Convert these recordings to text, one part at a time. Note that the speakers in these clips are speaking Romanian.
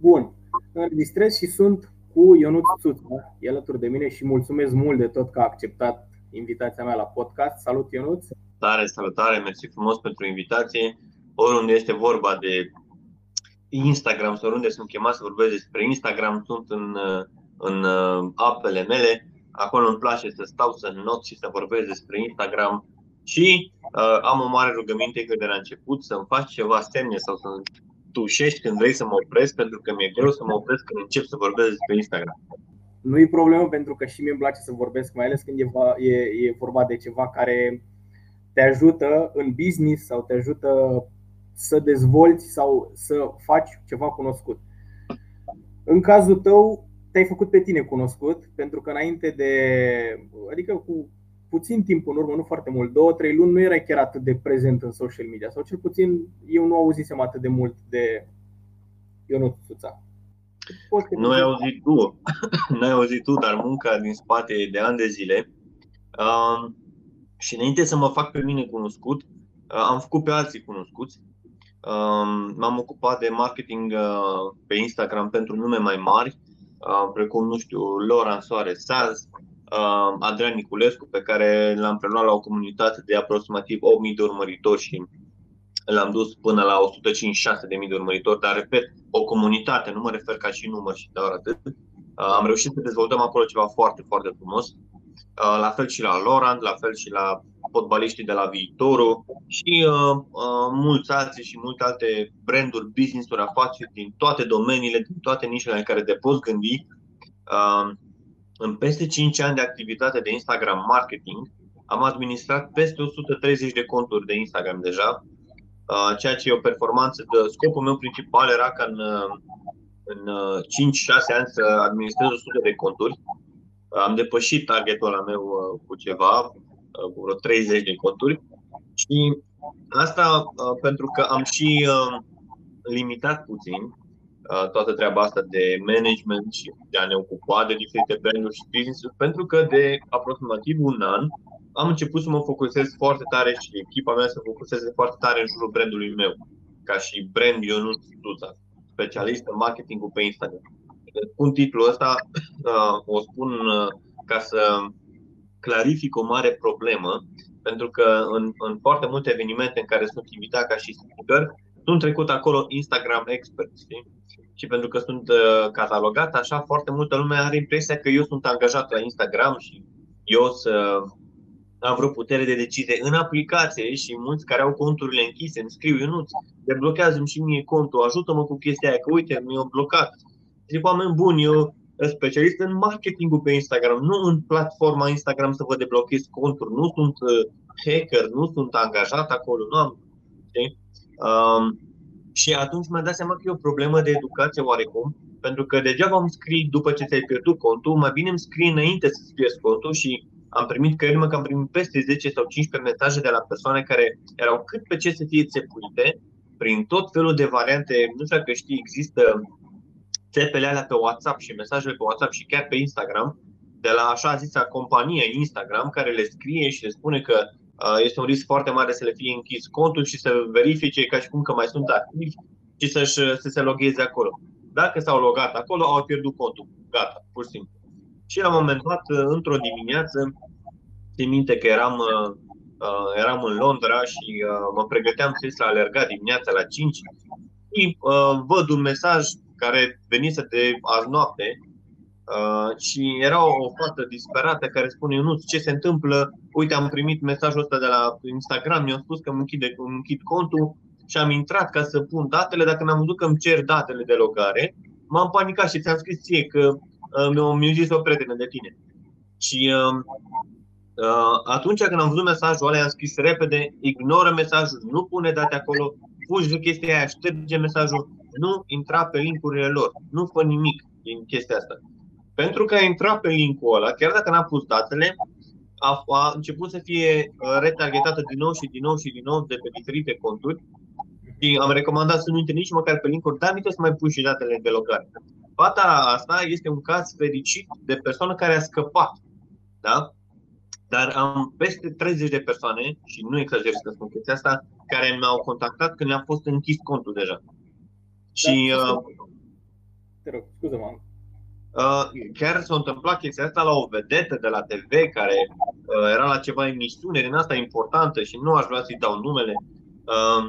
Bun, înregistrez și sunt cu Ionut Țuța, e alături de mine și mulțumesc mult de tot că a acceptat invitația mea la podcast. Salut, Ionut! Tare, salutare, mersi frumos pentru invitație. Oriunde este vorba de Instagram sau oriunde sunt chemat să vorbesc despre Instagram, sunt în, în uh, apele mele. Acolo îmi place să stau, să not și să vorbesc despre Instagram și uh, am o mare rugăminte că de la început să-mi faci ceva semne sau să tușești când vrei să mă opresc, pentru că mi-e greu să mă opresc când încep să vorbesc despre Instagram. Nu e problemă pentru că și mie îmi place să vorbesc, mai ales când e, e, e vorba de ceva care te ajută în business sau te ajută să dezvolți sau să faci ceva cunoscut. În cazul tău, te-ai făcut pe tine cunoscut, pentru că înainte de. adică cu puțin timp în urmă, nu foarte mult, două, trei luni, nu erai chiar atât de prezent în social media. Sau cel puțin eu nu auzisem atât de mult de Ionut Suța. Nu ai auzit tu, nu ai auzit tu, dar munca din spate de ani de zile. Uh, și înainte să mă fac pe mine cunoscut, uh, am făcut pe alții cunoscuți. Uh, m-am ocupat de marketing uh, pe Instagram pentru nume mai mari, uh, precum, nu știu, Laura Soare Saz, uh, Adrian Niculescu, pe care l-am preluat la o comunitate de aproximativ 8.000 de urmăritori și l-am dus până la 156.000 de urmăritori, dar repet, o comunitate, nu mă refer ca și număr și doar atât. Uh, am reușit să dezvoltăm acolo ceva foarte, foarte frumos. Uh, la fel și la Lorand, la fel și la fotbaliștii de la Viitorul și uh, uh, mulți alții și multe alte branduri, business-uri, afaceri din toate domeniile, din toate nișele în care te poți gândi. Uh, în peste 5 ani de activitate de Instagram marketing, am administrat peste 130 de conturi de Instagram deja, uh, ceea ce e o performanță. De, scopul meu principal era ca în, uh, în 5-6 uh, ani să administrez 100 de conturi. Am depășit targetul ăla meu cu ceva, cu vreo 30 de conturi. Și asta pentru că am și limitat puțin Uh, toată treaba asta de management și de a ne ocupa de diferite branduri și business pentru că de aproximativ un an am început să mă focusez foarte tare și echipa mea să focuseze foarte tare în jurul brandului meu, ca și brand Ionut Tuța, specialist în marketingul pe Instagram. Spun titlul ăsta, uh, o spun uh, ca să clarific o mare problemă, pentru că în, în foarte multe evenimente în care sunt invitat ca și speaker, sunt trecut acolo Instagram expert, știi? Și pentru că sunt uh, catalogat așa, foarte multă lume are impresia că eu sunt angajat la Instagram și eu să am vreo putere de decizie în aplicație și mulți care au conturile închise îmi scriu, eu nu deblochează-mi și mie contul, ajută-mă cu chestia aia, că uite, mi-e blocat. Zic, oameni buni, eu sunt specialist în marketingul pe Instagram, nu în platforma Instagram să vă deblochez conturi, nu sunt uh, hacker, nu sunt angajat acolo, nu am. Știi? Um, și atunci mi-am dat seama că e o problemă de educație oarecum, pentru că degeaba îmi scrii după ce ți-ai pierdut contul, mai bine îmi scrii înainte să-ți pierzi contul și am primit, cred că am primit peste 10 sau 15 mesaje de la persoane care erau cât pe ce să fie țepuite, prin tot felul de variante, nu știu dacă știi, există țepele alea pe WhatsApp și mesajele pe WhatsApp și chiar pe Instagram, de la așa zisa companie Instagram, care le scrie și le spune că Uh, este un risc foarte mare să le fie închis contul și să verifice ca și cum că mai sunt activi și să, să se logheze acolo. Dacă s-au logat acolo, au pierdut contul. Gata, pur și simplu. Și la un moment dat, uh, într-o dimineață, țin minte că eram, uh, eram în Londra și mă pregăteam să la alergat dimineața la 5 și văd un mesaj care venise de azi noapte Uh, și era o fată disperată care spune, nu, ce se întâmplă? Uite, am primit mesajul ăsta de la Instagram, mi-au spus că îmi închid, îmi închid contul și am intrat ca să pun datele, dacă mi-am văzut că îmi cer datele de logare, m-am panicat și ți-am scris ție că uh, mi-a zis o prietenă de tine. Și uh, uh, atunci când am văzut mesajul ăla, am scris repede, ignoră mesajul, nu pune date acolo, fugi de chestia aia, șterge mesajul, nu intra pe linkurile lor, nu fă nimic din chestia asta. Pentru că a intrat pe linkul ăla, chiar dacă n-a pus datele, a, a început să fie uh, retargetată din nou și din nou și din nou de pe diferite conturi și am recomandat să nu intre nici măcar pe linkuri, dar nici să mai pui și datele de logare. Fata asta este un caz fericit de persoană care a scăpat. Da? Dar am peste 30 de persoane, și nu exagerez că spun chestia asta, care mi-au contactat când le-a fost închis contul deja. Și da, uh, Te rog, scuză-mă. Uh, chiar s-a întâmplat chestia asta la o vedetă de la TV care uh, era la ceva emisiune din asta importantă și nu aș vrea să-i dau numele. Uh,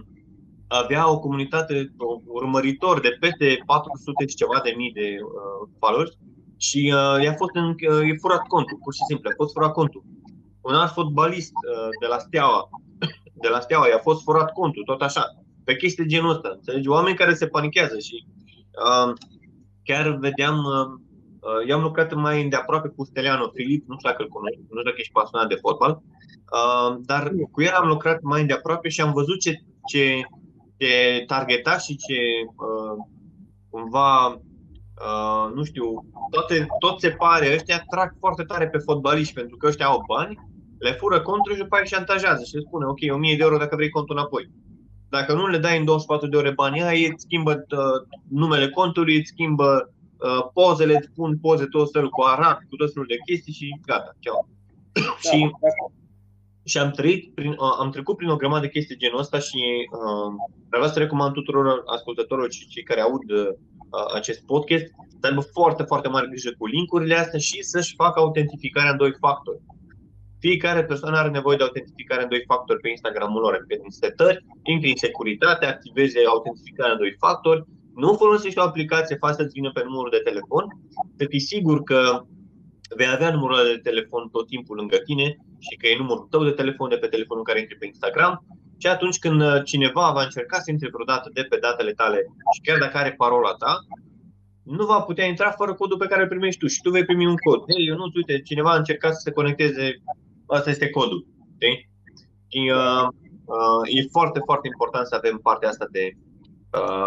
avea o comunitate urmăritor de peste 400 și ceva de mii de uh, followers și uh, i-a fost în, uh, e furat contul, pur și simplu, a fost furat contul. Un alt fotbalist uh, de la Steaua, de la Steaua, i-a fost furat contul, tot așa, pe chestii genul ăsta. Înțelegi? Oameni care se panichează și uh, chiar vedeam, uh, uh, eu am lucrat mai îndeaproape cu Steliano Filip, nu știu dacă îl cunoști, nu știu dacă ești pasionat de fotbal, uh, dar cu el am lucrat mai îndeaproape și am văzut ce, ce, ce targeta și ce uh, cumva Uh, nu știu, toate, tot se pare, ăștia trag foarte tare pe fotbaliști pentru că ăștia au bani, le fură contul și după aia șantajează și le spune, ok, 1000 de euro dacă vrei contul înapoi. Dacă nu le dai în 24 de ore banii aia, îți schimbă uh, numele contului, îți schimbă uh, pozele, îți pun poze tot felul cu arat, cu tot felul de chestii și gata, ceau. Da, și, da. și am, trăit prin, uh, am trecut prin o grămadă de chestii genul ăsta și uh, vreau să recomand tuturor ascultătorilor și cei care aud uh, acest podcast, să aibă foarte, foarte mare grijă cu linkurile astea și să-și facă autentificarea în doi factori. Fiecare persoană are nevoie de autentificare în doi factori pe Instagramul lor, pe setări, intri în securitate, activezi autentificarea în doi factori, nu folosești o aplicație, faci să-ți vină pe numărul de telefon, să fii sigur că vei avea numărul de telefon tot timpul lângă tine și că e numărul tău de telefon de pe telefonul care intri pe Instagram și atunci când uh, cineva va încerca să intre vreodată de pe datele tale și chiar dacă are parola ta, nu va putea intra fără codul pe care îl primești tu și tu vei primi un cod. Hei, eu nu, uite, cineva a încercat să se conecteze, asta este codul. Okay? Și, uh, uh, e foarte, foarte important să avem partea asta de, uh,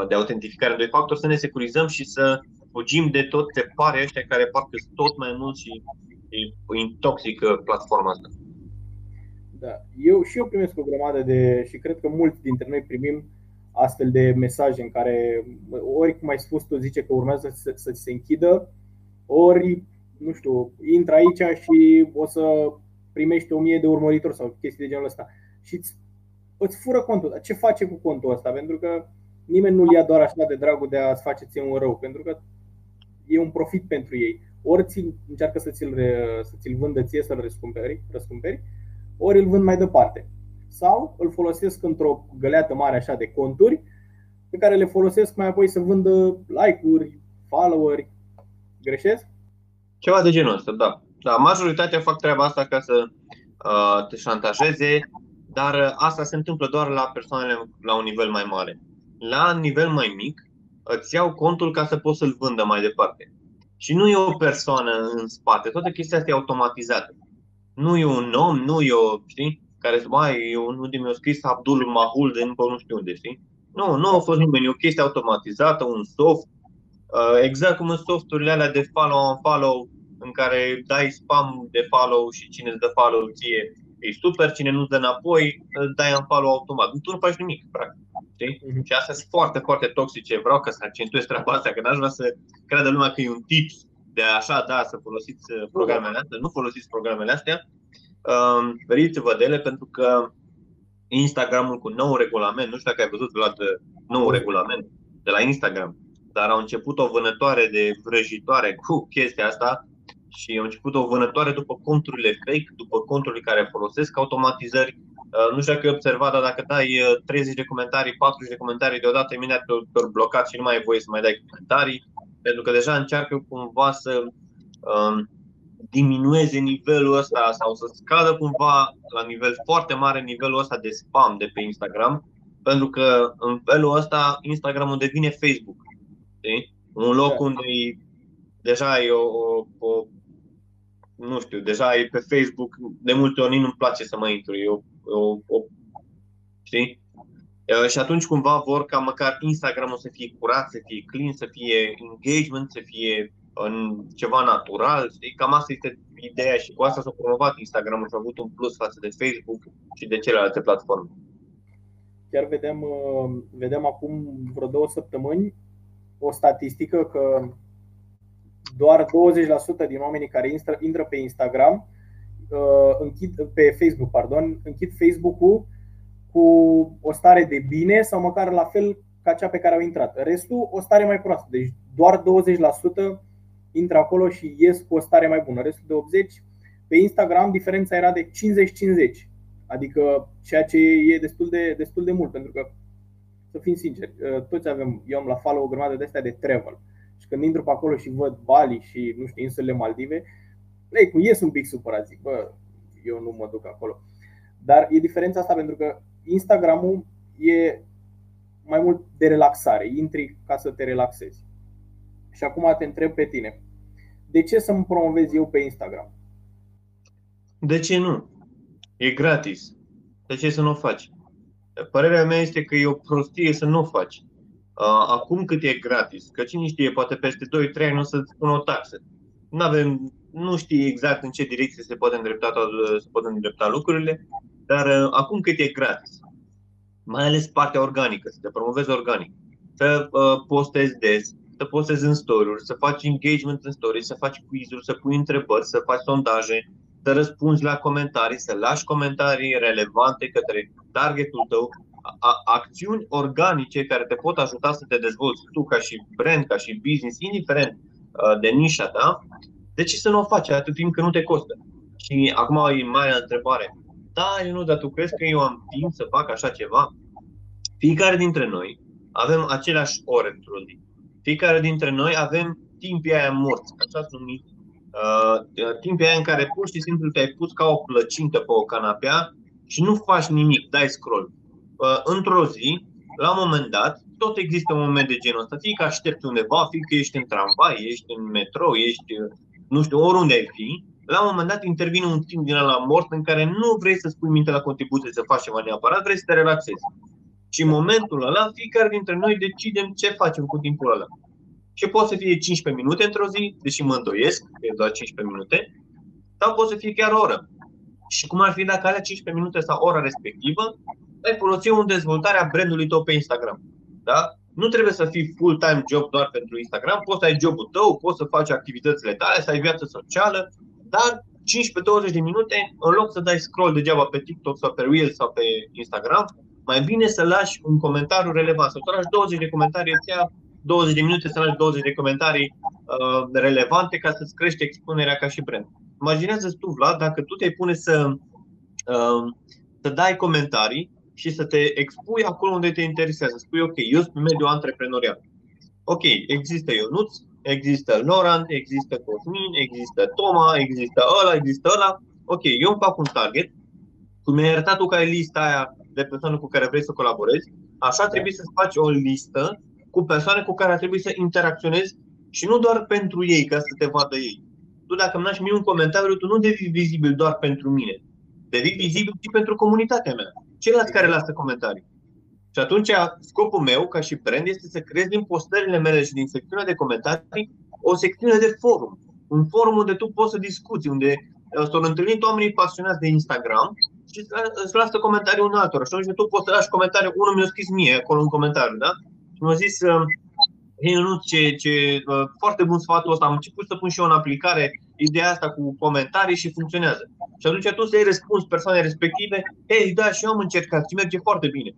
de autentificare în doi factori, să ne securizăm și să fugim de tot se pare ăștia care parcă tot mai mult și, și intoxică platforma asta. Da. Eu și eu primesc o grămadă de și cred că mulți dintre noi primim astfel de mesaje în care ori, cum ai spus tu, zice că urmează să, să se închidă, ori, nu știu, intră aici și o să primești o mie de urmăritori sau chestii de genul ăsta. Și îți, îți fură contul. Dar ce face cu contul ăsta? Pentru că nimeni nu-l ia doar așa de dragul de a-ți face ție un rău, pentru că e un profit pentru ei. Ori ți încearcă să ți-l, să ți-l vândă ție, să-l răscumperi, răscumperi ori îl vând mai departe. Sau îl folosesc într-o găleată mare așa de conturi pe care le folosesc mai apoi să vândă like-uri, follow-uri. Greșesc? Ceva de genul ăsta, da. Da, majoritatea fac treaba asta ca să uh, te șantajeze, dar uh, asta se întâmplă doar la persoanele la un nivel mai mare. La nivel mai mic, îți iau contul ca să poți să-l vândă mai departe. Și nu e o persoană în spate, toate chestia asta e automatizată. Nu e un om, nu e o, știi, care să mai, e unul din mi-a scris Abdul Mahul de nu știu unde, știi? Nu, nu a fost nimeni, e o chestie automatizată, un soft, uh, exact cum în softurile alea de follow on follow, în care dai spam de follow și cine îți dă follow ție e super, cine nu dă înapoi, dai un follow automat. Tu nu faci nimic, practic. Știi? Uh-huh. Și astea sunt foarte, foarte toxice. Vreau ca să accentuez treaba asta, că n-aș vrea să creadă lumea că e un tips de așa, da, să folosiți uh, programele astea, nu folosiți programele astea, um, veriți-vă de ele pentru că Instagramul cu nou regulament, nu știu dacă ai văzut Vlad nou regulament de la Instagram, dar au început o vânătoare de vrăjitoare cu chestia asta și au început o vânătoare după conturile fake, după conturile care folosesc automatizări. Uh, nu știu dacă ai observat, dar dacă dai 30 uh, de comentarii, 40 de comentarii deodată, imediat te blocat și nu mai ai voie să mai dai comentarii pentru că deja încearcă cumva să um, diminueze nivelul ăsta sau să scadă cumva la nivel foarte mare nivelul ăsta de spam de pe Instagram, pentru că în felul ăsta Instagramul devine Facebook. Știi? Un loc da. unde e, deja e o, o, o nu știu, deja e pe Facebook, de multe ori nu-mi place să mai intru. E o, o, o, știi? Uh, și atunci cumva vor ca măcar Instagramul să fie curat, să fie clean, să fie engagement, să fie în ceva natural. Știi? Cam asta este ideea și cu asta s-a promovat Instagramul și a avut un plus față de Facebook și de celelalte platforme. Chiar vedem, uh, vedem acum vreo două săptămâni o statistică că doar 20% din oamenii care intră, intră pe Instagram uh, închid, pe Facebook, pardon, închid Facebook-ul cu o stare de bine sau măcar la fel ca cea pe care au intrat. Restul, o stare mai proastă. Deci doar 20% intră acolo și ies cu o stare mai bună, restul de 80%. Pe Instagram diferența era de 50-50, adică ceea ce e destul de, destul de mult, pentru că, să fim sinceri, toți avem, eu am la follow o grămadă de astea de travel și când intru pe acolo și văd Bali și, nu știu, insulele Maldive, ei, cum ies un pic supărat, zic, bă, eu nu mă duc acolo. Dar e diferența asta pentru că Instagramul e mai mult de relaxare, intri ca să te relaxezi. Și acum te întreb pe tine, de ce să-mi promovez eu pe Instagram? De ce nu? E gratis. De ce să nu o faci? Părerea mea este că e o prostie să nu o faci. Acum cât e gratis, că cine știe, poate peste 2-3 ani o să-ți spun o taxă. Nu avem, nu știi exact în ce direcție se poate îndrepta, se pot îndrepta lucrurile, dar acum cât e gratis, mai ales partea organică, să te promovezi organic, să postezi des, să postezi în story să faci engagement în story, să faci quiz-uri, să pui întrebări, să faci sondaje, să răspunzi la comentarii, să lași comentarii relevante către targetul tău, acțiuni organice care te pot ajuta să te dezvolți tu ca și brand, ca și business, indiferent uh, de nișa ta, de ce să nu o faci atât timp că nu te costă? Și acum e mare întrebare. Da, eu nu, dar tu crezi că eu am timp să fac așa ceva? Fiecare dintre noi avem aceleași ore într-o zi. Fiecare dintre noi avem timpii aia morți, așa numit Uh, timpii aia în care pur și simplu te-ai pus ca o plăcintă pe o canapea și nu faci nimic, dai scroll. Uh, într-o zi, la un moment dat, tot există un moment de genul ăsta. Fie că aștepți undeva, fie că ești în tramvai, ești în metrou, ești, nu știu, oriunde ai fi, la un moment dat intervine un timp din la mort în care nu vrei să spui minte la contribuție, să faci ceva neapărat, vrei să te relaxezi. Și în momentul ăla, fiecare dintre noi decidem ce facem cu timpul ăla. Și pot să fie 15 minute într-o zi, deși mă îndoiesc că e doar 15 minute, sau pot să fie chiar o oră. Și cum ar fi dacă alea 15 minute sau ora respectivă, ai folosi în dezvoltarea brandului tău pe Instagram. Da? Nu trebuie să fii full-time job doar pentru Instagram, poți să ai jobul tău, poți să faci activitățile tale, să ai viață socială, dar 15-20 de minute, în loc să dai scroll degeaba pe TikTok sau pe Reels sau pe Instagram, mai bine să lași un comentariu relevant, să lași 20 de comentarii, îți 20 de minute să lași 20 de comentarii uh, relevante ca să-ți crești expunerea ca și brand. Imaginează tu, Vlad, dacă tu te pune să, uh, să dai comentarii și să te expui acolo unde te interesează. Spui, ok, eu sunt mediul antreprenorial. Ok, există Ionuț, există Laurent, există Cosmin, există Toma, există ăla, există ăla. Ok, eu îmi fac un target. Cum mi-ai arătat tu că ai lista aia de persoane cu care vrei să colaborezi, așa trebuie să faci o listă cu persoane cu care ar trebui să interacționezi și nu doar pentru ei, ca să te vadă ei. Tu dacă îmi lași mie un comentariu, tu nu devii vizibil doar pentru mine. Devii vizibil și pentru comunitatea mea. Ceilalți care lasă comentarii. Și atunci scopul meu ca și brand este să creez din postările mele și din secțiunea de comentarii o secțiune de forum. Un forum unde tu poți să discuți, unde uh, s-au întâlnit oamenii pasionați de Instagram și îți lasă comentariul un altor. Și atunci tu poți să lași comentariu, unul mi-a scris mie acolo un comentariu, da? Și mi-a zis, Hei, nu, ce, ce uh, foarte bun sfatul ăsta, am început să pun și eu în aplicare ideea asta cu comentarii și funcționează. Și atunci tu să-i răspunzi persoane respective, hei, da, și eu am încercat și merge foarte bine.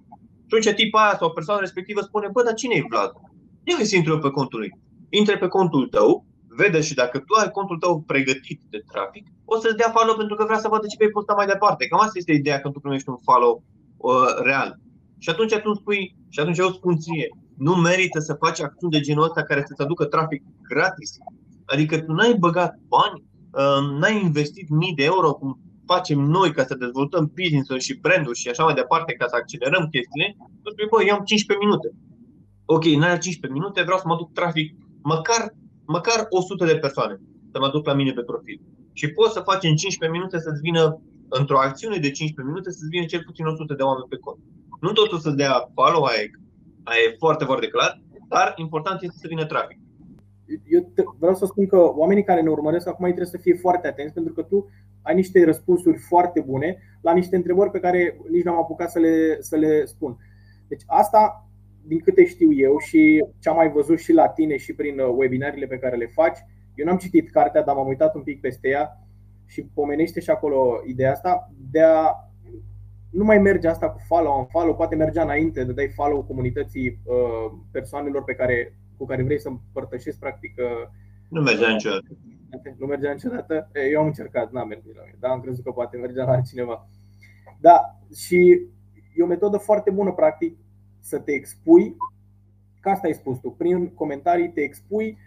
Și atunci tipa aia sau persoana respectivă spune, bă, dar cine e Vlad? Ia să intru pe contul lui. Intre pe contul tău, vede și dacă tu ai contul tău pregătit de trafic, o să-ți dea follow pentru că vrea să vadă ce vei posta mai departe. Cam asta este ideea când tu primești un follow uh, real. Și atunci tu spui, și atunci eu spun ție, nu merită să faci acțiuni de genul ăsta care să-ți aducă trafic gratis. Adică tu n-ai băgat bani, uh, n-ai investit mii de euro cum facem noi ca să dezvoltăm business-ul și brandul și așa mai departe ca să accelerăm chestiile, tu spui, bă, eu am 15 minute. Ok, n-ai 15 minute, vreau să mă duc trafic măcar, măcar 100 de persoane să mă duc la mine pe profil. Și poți să faci în 15 minute să-ți vină, într-o acțiune de 15 minute, să-ți vină cel puțin 100 de oameni pe cont. Nu totul să dea follow, aia Aia e foarte, foarte clar, dar important este să vină trafic. Eu vreau să spun că oamenii care ne urmăresc acum trebuie să fie foarte atenți pentru că tu ai niște răspunsuri foarte bune la niște întrebări pe care nici n-am apucat să le, să le spun. Deci asta, din câte știu eu și ce am mai văzut și la tine și prin uh, webinariile pe care le faci, eu n-am citit cartea, dar m-am uitat un pic peste ea și pomenește și acolo ideea asta de a nu mai merge asta cu follow on follow, poate mergea înainte de dai follow comunității uh, persoanelor pe care cu care vrei să împărtășești practic nu mergea niciodată. Nu mergea niciodată? Eu am încercat, n-am mers la mine, dar am crezut că poate mergea la altcineva. Da, și e o metodă foarte bună, practic, să te expui, ca asta ai spus tu, prin comentarii te expui,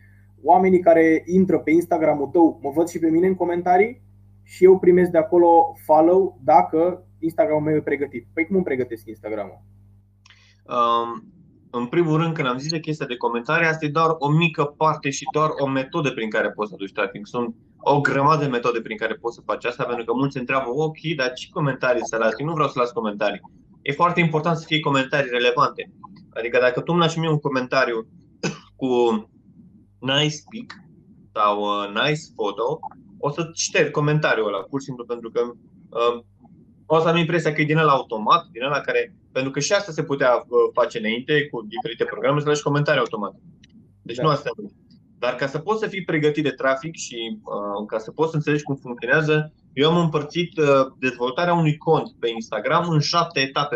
oamenii care intră pe Instagramul tău mă văd și pe mine în comentarii și eu primesc de acolo follow dacă Instagramul meu e pregătit. Păi cum îmi pregătesc Instagramul? Um, în primul rând, când am zis de chestia de comentarii, asta e doar o mică parte și doar o metodă prin care poți să duci traffic. Sunt o grămadă de metode prin care poți să faci asta, pentru că mulți se întreabă, ok, dar ce comentarii să las? Eu nu vreau să las comentarii. E foarte important să fie comentarii relevante. Adică dacă tu îmi lași mie un comentariu cu nice pic sau uh, nice photo, o să șterg comentariul ăla, pur și simplu pentru că uh, o să am impresia că e din ăla automat, din ăla care, pentru că și asta se putea uh, face înainte cu diferite programe, să lași comentarii automat. Deci da. nu asta nu. Dar ca să poți să fii pregătit de trafic și uh, ca să poți să înțelegi cum funcționează, eu am împărțit uh, dezvoltarea unui cont pe Instagram în șapte etape.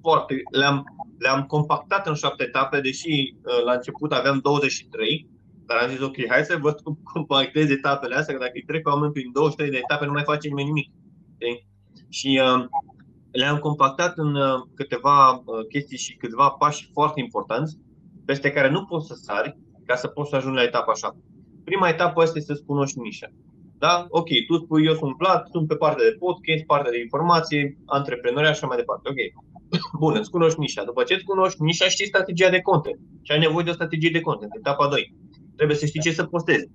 Foarte, le-am, le-am compactat în șapte etape, deși uh, la început aveam 23, dar am zis ok, hai să văd cum compactez etapele astea, că dacă îi trec oameni prin 23 de etape, nu mai face nimeni nimic. Okay? Și uh, le-am compactat în uh, câteva uh, chestii și câteva pași foarte importanți, peste care nu poți să sari ca să poți să ajungi la etapa așa. Prima etapă este să-ți cunoști nișa. Da? Ok, tu spui eu sunt Vlad, sunt pe partea de podcast, partea de informație, antreprenori, așa mai departe. Ok. Bun, îți cunoști nișa. După ce îți cunoști nișa, știi strategia de content. Și ai nevoie de o strategie de content. Etapa 2. Trebuie să știi ce să postezi.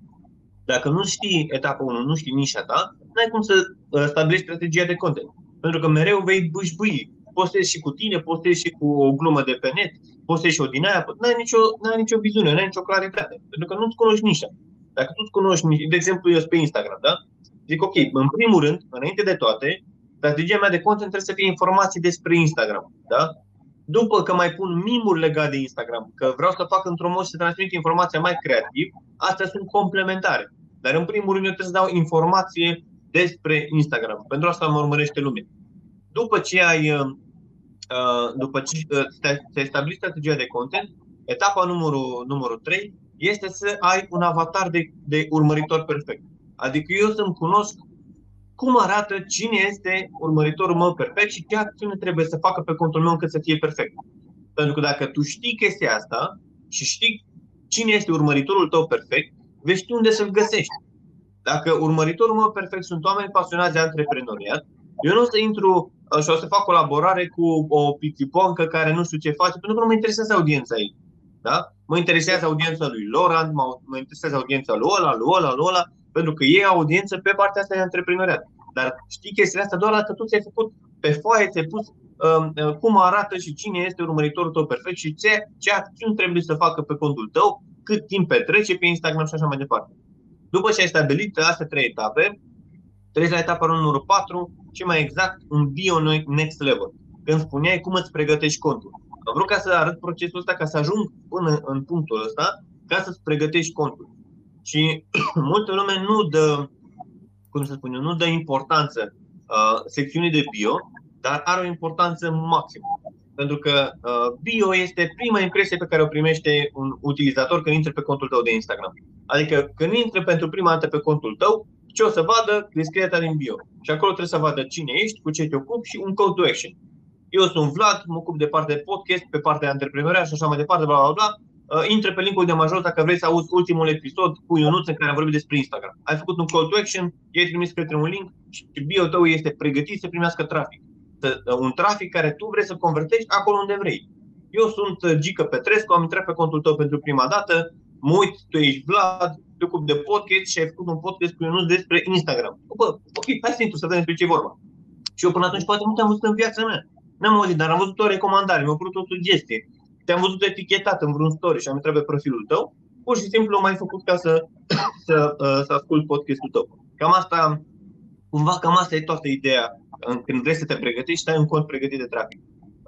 Dacă nu știi etapa 1, nu știi nișa ta, n-ai cum să uh, stabilești strategia de content. Pentru că mereu vei bâșbâi. Postezi și cu tine, postezi și cu o glumă de pe net, postezi și o din aia, n-ai nicio, n-ai nicio viziune, n-ai nicio claritate. Pentru că nu-ți cunoști nișa. Dacă tu-ți cunoști, de exemplu, eu sunt pe Instagram, da? Zic, ok, în primul rând, înainte de toate, strategia mea de content trebuie să fie informații despre Instagram, da? După că mai pun mimuri legate de Instagram, că vreau să fac într-un mod să transmit informația mai creativ, astea sunt complementare. Dar în primul rând eu trebuie să dau informație despre Instagram. Pentru asta mă urmărește lumea. După ce ai uh, uh, după ce uh, ți-ai stabilit strategia de content, etapa numărul, numărul 3 este să ai un avatar de, de urmăritor perfect. Adică eu să-mi cunosc cum arată cine este urmăritorul meu perfect și ce acțiune trebuie să facă pe contul meu încât să fie perfect. Pentru că dacă tu știi chestia asta și știi cine este urmăritorul tău perfect, vei ști unde să-l găsești. Dacă urmăritorul meu perfect sunt oameni pasionați de antreprenoriat, eu nu o să intru uh, și o să fac colaborare cu o pitiponcă care nu știu ce face, pentru că nu mă interesează audiența ei. Da? Mă interesează audiența lui Laurent, mă interesează audiența lui ăla, lui ăla, lui ăla, pentru că ei audiență pe partea asta de antreprenoriat. Dar știi chestia asta doar dacă tu ți-ai făcut pe foaie, ți-ai pus uh, uh, cum arată și cine este urmăritorul tău perfect și ce, ce acțiuni trebuie să facă pe contul tău, cât timp petrece pe Instagram și așa mai departe. După ce ai stabilit astea trei etape, treci la etapa numărul 4 și mai exact un bio next level. Când spuneai cum îți pregătești contul. Am vrut ca să arăt procesul ăsta, ca să ajung până în punctul ăsta, ca să-ți pregătești contul. Și multă lume nu dă, cum să spun eu, nu dă importanță uh, secțiunii de bio, dar are o importanță maximă. Pentru că uh, bio este prima impresie pe care o primește un utilizator când intră pe contul tău de Instagram. Adică când intră pentru prima dată pe contul tău, ce o să vadă? Descrierea ta din bio. Și acolo trebuie să vadă cine ești, cu ce te ocupi și un call to action. Eu sunt Vlad, mă ocup de partea de podcast, pe partea de antreprenoriat și așa mai departe, bla bla bla. Uh, intră pe linkul de major dacă vrei să auzi ultimul episod cu Ionuț în care am vorbit despre Instagram. Ai făcut un call to action, i-ai trimis către un link și bio tău este pregătit să primească trafic. Uh, un trafic care tu vrei să convertești acolo unde vrei. Eu sunt uh, Gică Petrescu, am intrat pe contul tău pentru prima dată, mă uit, tu ești Vlad, te ocupi de podcast și ai făcut un podcast cu Ionuț despre Instagram. Bă, ok, hai să intru să vedem despre ce vorba. Și eu până atunci poate nu te-am văzut în viața mea. N-am auzit, dar am văzut o recomandare, mi-a apărut o sugestie. Te-am văzut etichetat în vreun story și am intrat pe profilul tău. Pur și simplu am mai făcut ca să, să, uh, să ascult podcastul tău. Cam asta, cumva, cam asta e toată ideea. Când vrei să te pregătești, ai un cont pregătit de trafic.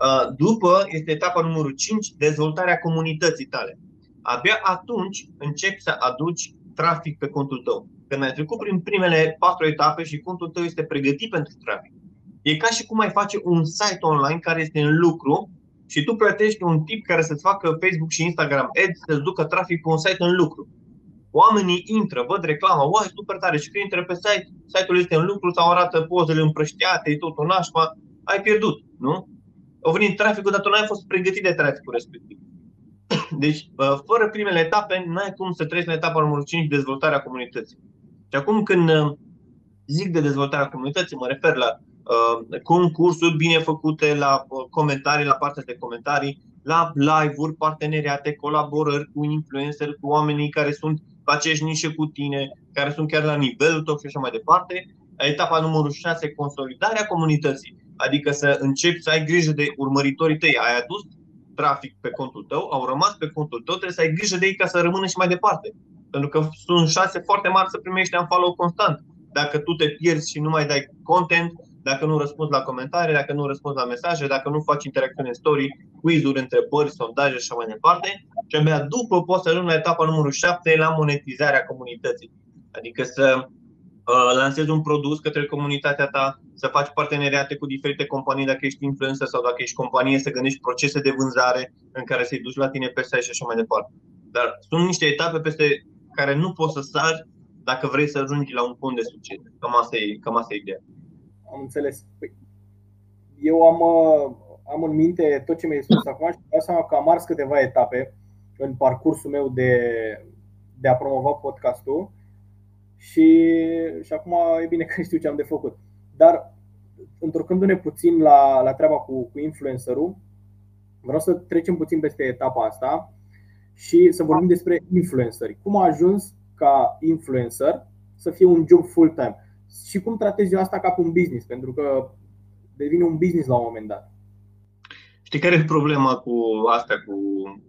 Uh, după este etapa numărul 5, dezvoltarea comunității tale. Abia atunci începi să aduci trafic pe contul tău. Când ai trecut prin primele patru etape și contul tău este pregătit pentru trafic, E ca și cum ai face un site online care este în lucru și tu plătești un tip care să-ți facă Facebook și Instagram ads să-ți ducă trafic pe un site în lucru. Oamenii intră, văd reclama, wow, super tare și când intră pe site, site-ul este în lucru sau arată pozele împrăștiate, e tot un nașpa, ai pierdut, nu? Au venit traficul, dar tu n-ai fost pregătit de traficul respectiv. Deci, fără primele etape, nu ai cum să treci la etapa numărul 5, dezvoltarea comunității. Și acum când uh, zic de dezvoltarea comunității, mă refer la uh, concursuri bine făcute, la uh, comentarii, la partea de comentarii, la live-uri, parteneriate, colaborări cu influencer, cu oamenii care sunt pe aceeași nișă cu tine, care sunt chiar la nivelul tău și așa mai departe. Etapa numărul 6, consolidarea comunității. Adică să începi să ai grijă de urmăritorii tăi. Ai adus trafic pe contul tău, au rămas pe contul tău, trebuie să ai grijă de ei ca să rămână și mai departe. Pentru că sunt șanse foarte mari să primești un follow constant. Dacă tu te pierzi și nu mai dai content, dacă nu răspunzi la comentarii, dacă nu răspunzi la mesaje, dacă nu faci interacțiune în story, quiz-uri, întrebări, sondaje și așa mai departe. Și abia după poți să ajungi la etapa numărul 7, la monetizarea comunității. Adică să uh, lansezi un produs către comunitatea ta, să faci parteneriate cu diferite companii dacă ești influencer sau dacă ești companie, să gândești procese de vânzare în care să-i duci la tine pe site și așa mai departe. Dar sunt niște etape peste care nu poți să sari dacă vrei să ajungi la un punct de succes. Cam asta e, cam asta e ideea. Am înțeles. Păi, eu am, uh, am în minte tot ce mi-ai spus acum și dau seama că am ars câteva etape în parcursul meu de, de a promova podcastul și, și acum e bine că știu ce am de făcut. Dar întorcându-ne puțin la, la treaba cu, cu influencerul, vreau să trecem puțin peste etapa asta și să vorbim despre influenceri. Cum a ajuns ca influencer să fie un job full-time și cum tratezi eu asta ca pe un business, pentru că devine un business la un moment dat. Știi care e problema cu asta, cu,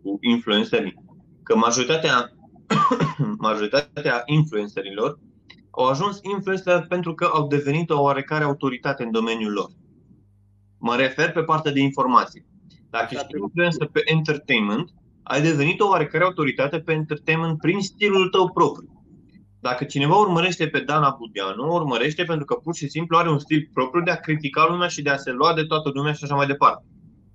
cu influencerii? Că majoritatea, majoritatea influencerilor au ajuns influencer pentru că au devenit o oarecare autoritate în domeniul lor. Mă refer pe partea de informații. Dacă ești influencer pe entertainment, ai devenit o oarecare autoritate pe entertainment prin stilul tău propriu. Dacă cineva urmărește pe Dana Budeanu, urmărește pentru că pur și simplu are un stil propriu de a critica lumea și de a se lua de toată lumea și așa mai departe.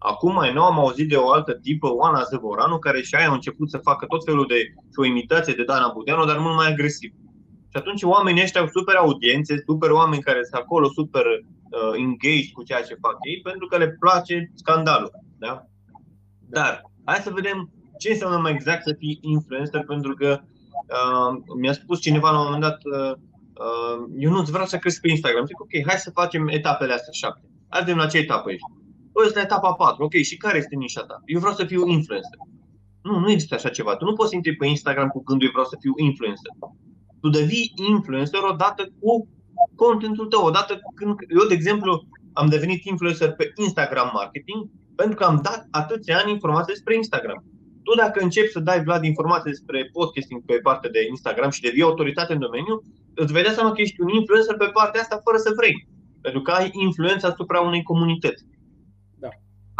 Acum mai nou am auzit de o altă tipă, Oana Zăvoranu, care și aia a început să facă tot felul de o imitație de Dana Budeanu, dar mult mai agresiv. Și atunci oamenii ăștia au super audiențe, super oameni care sunt acolo, super uh, engaged cu ceea ce fac ei, pentru că le place scandalul. Da? Dar hai să vedem ce înseamnă mai exact să fii influencer, pentru că uh, mi-a spus cineva la un moment dat, uh, uh, eu nu vreau să cresc pe Instagram. Zic, ok, hai să facem etapele astea șapte. Hai vedem la ce etapă ești. Păi, ăsta etapa 4. Ok, și care este nișa ta? Eu vreau să fiu influencer. Nu, nu există așa ceva. Tu nu poți să intri pe Instagram cu gândul eu vreau să fiu influencer. Tu devii influencer odată cu contentul tău. Odată când eu, de exemplu, am devenit influencer pe Instagram marketing pentru că am dat atâția ani informații despre Instagram tu dacă începi să dai, Vlad, informații despre podcasting pe partea de Instagram și devii autoritate în domeniu, îți vei da seama că ești un influencer pe partea asta fără să vrei. Pentru că ai influența asupra unei comunități.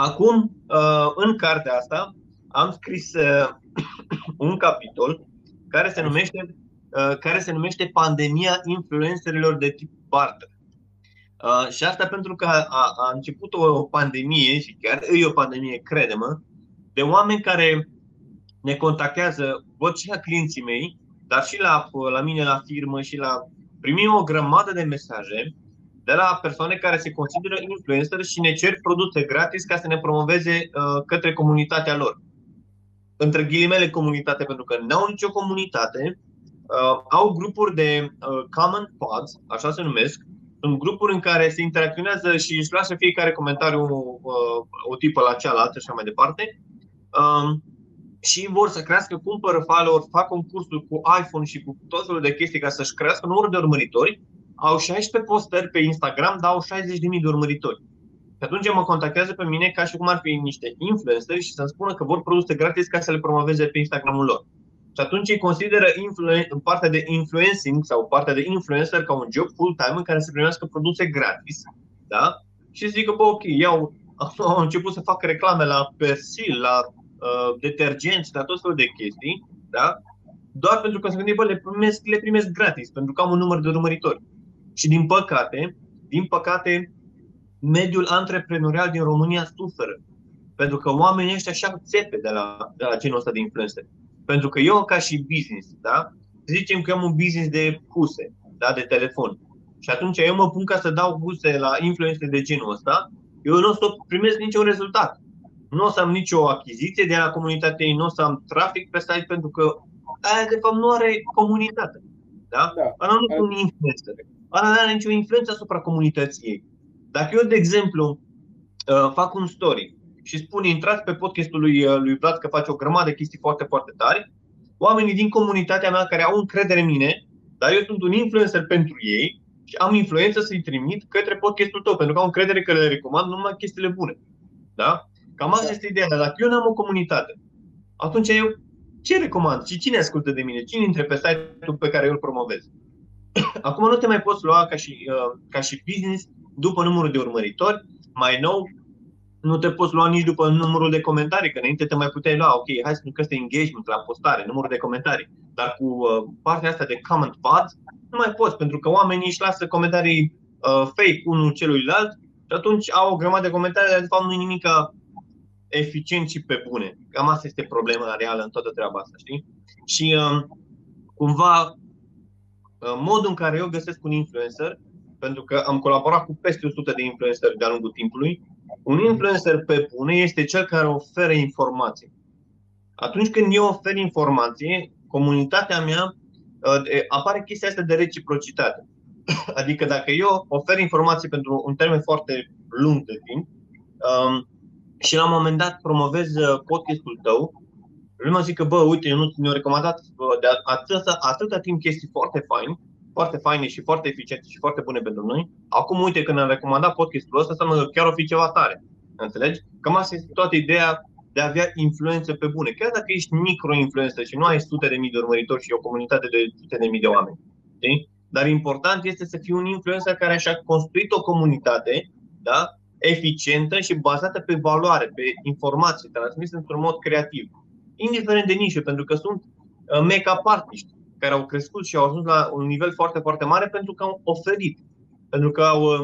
Da. Acum, uh, în cartea asta, am scris uh, un capitol care se numește, uh, care se numește Pandemia influencerilor de tip barter. Și asta pentru că a, a început o pandemie și chiar e o pandemie, crede-mă, de oameni care ne contactează, văd și la clienții mei, dar și la, la mine la firmă și la primim o grămadă de mesaje de la persoane care se consideră influencer și ne cer produse gratis ca să ne promoveze uh, către comunitatea lor. Între ghilimele comunitate, pentru că nu au nicio comunitate, uh, au grupuri de uh, common pods, așa se numesc, sunt grupuri în care se interacționează și își lasă fiecare comentariu uh, o tipă la cealaltă și așa mai departe. Um, și vor să crească, cumpără follower, fac concursul cu iPhone și cu tot felul de chestii ca să-și crească numărul de urmăritori, au 16 postări pe Instagram, dar au 60.000 de urmăritori. Și atunci mă contactează pe mine ca și cum ar fi niște influenceri și să-mi spună că vor produse gratis ca să le promoveze pe Instagramul lor. Și atunci îi consideră influen- partea de influencing sau partea de influencer ca un job full-time în care să primească produse gratis. Da? Și zic că, bă, ok, iau, au început să fac reclame la Persil, la uh, detergenți, la tot felul de chestii, da? doar pentru că se gândesc, bă, le primesc, le primesc gratis, pentru că am un număr de urmăritori. Și din păcate, din păcate, mediul antreprenorial din România suferă. Pentru că oamenii ăștia așa țepe de la, de la genul ăsta de influencer. Pentru că eu, ca și business, da? zicem că am un business de huse, da? de telefon. Și atunci eu mă pun ca să dau huse la influencer de genul ăsta, eu nu o să primesc niciun rezultat. Nu o să am nicio achiziție de la comunitate, nu o să am trafic pe site pentru că aia de fapt nu are comunitate. Da? da. Ăla nu e un influencer. Ăla nu are nicio influență asupra comunității ei. Dacă eu, de exemplu, uh, fac un story și spun intrați pe podcastul lui, uh, lui Vlad că face o grămadă de chestii foarte, foarte tari, oamenii din comunitatea mea care au încredere în mine, dar eu sunt un influencer pentru ei și am influență să-i trimit către podcastul tău, pentru că au încredere că le recomand numai chestiile bune. Da? Cam asta da. este ideea. Dacă eu n-am o comunitate, atunci eu ce recomand? Și cine ascultă de mine? Cine intre pe site-ul pe care eu îl promovez? Acum nu te mai poți lua ca și, uh, ca și business după numărul de urmăritori. Mai nou, nu te poți lua nici după numărul de comentarii, că înainte te mai puteai lua, ok, hai să nu este engagement la postare, numărul de comentarii. Dar cu uh, partea asta de comment pods, nu mai poți, pentru că oamenii își lasă comentarii uh, fake unul celuilalt și atunci au o grămadă de comentarii, dar de fapt nu e nimic eficient și pe bune. Cam asta este problema reală în toată treaba asta, știi? Și uh, cumva uh, modul în care eu găsesc un influencer, pentru că am colaborat cu peste 100 de influenceri de-a lungul timpului, un influencer pe bune este cel care oferă informații. Atunci când eu ofer informație, comunitatea mea uh, apare chestia asta de reciprocitate. Adică dacă eu ofer informații pentru un termen foarte lung de timp, um, și la un moment dat promovez uh, podcastul tău, lumea zică, bă, uite, eu nu mi-au recomandat de atâta, atâta timp chestii foarte faine, foarte faine și foarte eficiente și foarte bune pentru noi. Acum, uite, când am recomandat podcastul ăsta, înseamnă că chiar o fi ceva tare. Înțelegi? Cam asta este toată ideea de a avea influență pe bune. Chiar dacă ești micro-influencer și nu ai sute de mii de urmăritori și o comunitate de sute de mii de oameni. Știi? Dar important este să fii un influencer care și-a construit o comunitate da? eficientă și bazată pe valoare, pe informații transmise într-un mod creativ. Indiferent de nișă, pentru că sunt uh, make-up artiști care au crescut și au ajuns la un nivel foarte, foarte mare pentru că au oferit, pentru că au, uh,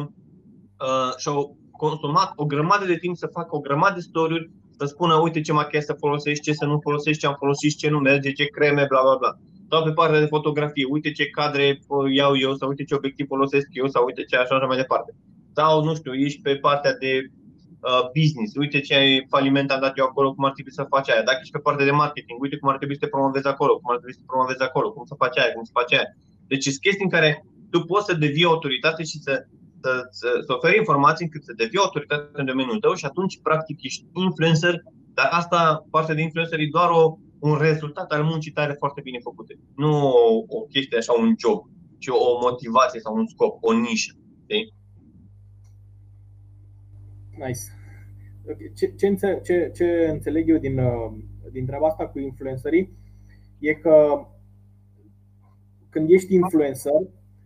uh și-au consumat o grămadă de timp să facă o grămadă de story să spună, uite ce machiaj să folosești, ce să nu folosești, ce am folosit, ce nu merge, ce creme, bla bla bla. Sau pe partea de fotografie, uite ce cadre uh, iau eu, sau uite ce obiectiv folosesc eu, sau uite ce așa, așa mai departe sau, nu știu, ești pe partea de uh, business, uite ce faliment am dat eu acolo, cum ar trebui să faci aia. Dacă ești pe partea de marketing, uite cum ar trebui să te promovezi acolo, cum ar trebui să te promovezi acolo, cum să faci aia, cum să faci aia. Deci sunt chestii în care tu poți să devii autoritate și să, să, să, să oferi informații încât să devii autoritate în domeniul tău și atunci, practic, ești influencer, dar asta, partea de influencer, e doar o, un rezultat al muncii tale foarte bine făcute. Nu o, o chestie așa, un job, ci o motivație sau un scop, o nișă. Okay? Nice. Ce, ce, înțeleg, ce, ce înțeleg eu din, uh, din treaba asta cu influencerii e că când ești influencer,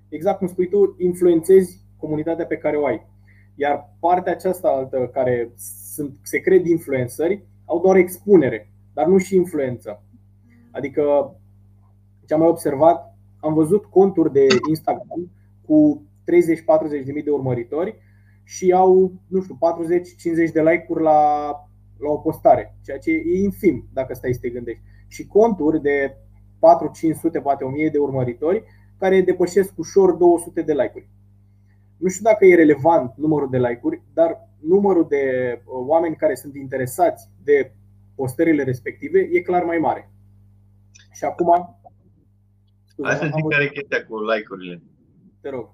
exact cum spui tu, influențezi comunitatea pe care o ai. Iar partea aceasta altă care sunt, se cred influenceri au doar expunere, dar nu și influență. Adică ce am mai observat, am văzut conturi de Instagram cu 30-40 de mii de urmăritori și au, nu știu, 40-50 de like-uri la, la o postare, ceea ce e infim dacă stai să te gândești. Și conturi de 4-500, poate 1000 de urmăritori care depășesc ușor 200 de like-uri. Nu știu dacă e relevant numărul de like-uri, dar numărul de uh, oameni care sunt interesați de postările respective e clar mai mare. Și acum. Hai să zic care e chestia cu like-urile. Te rog.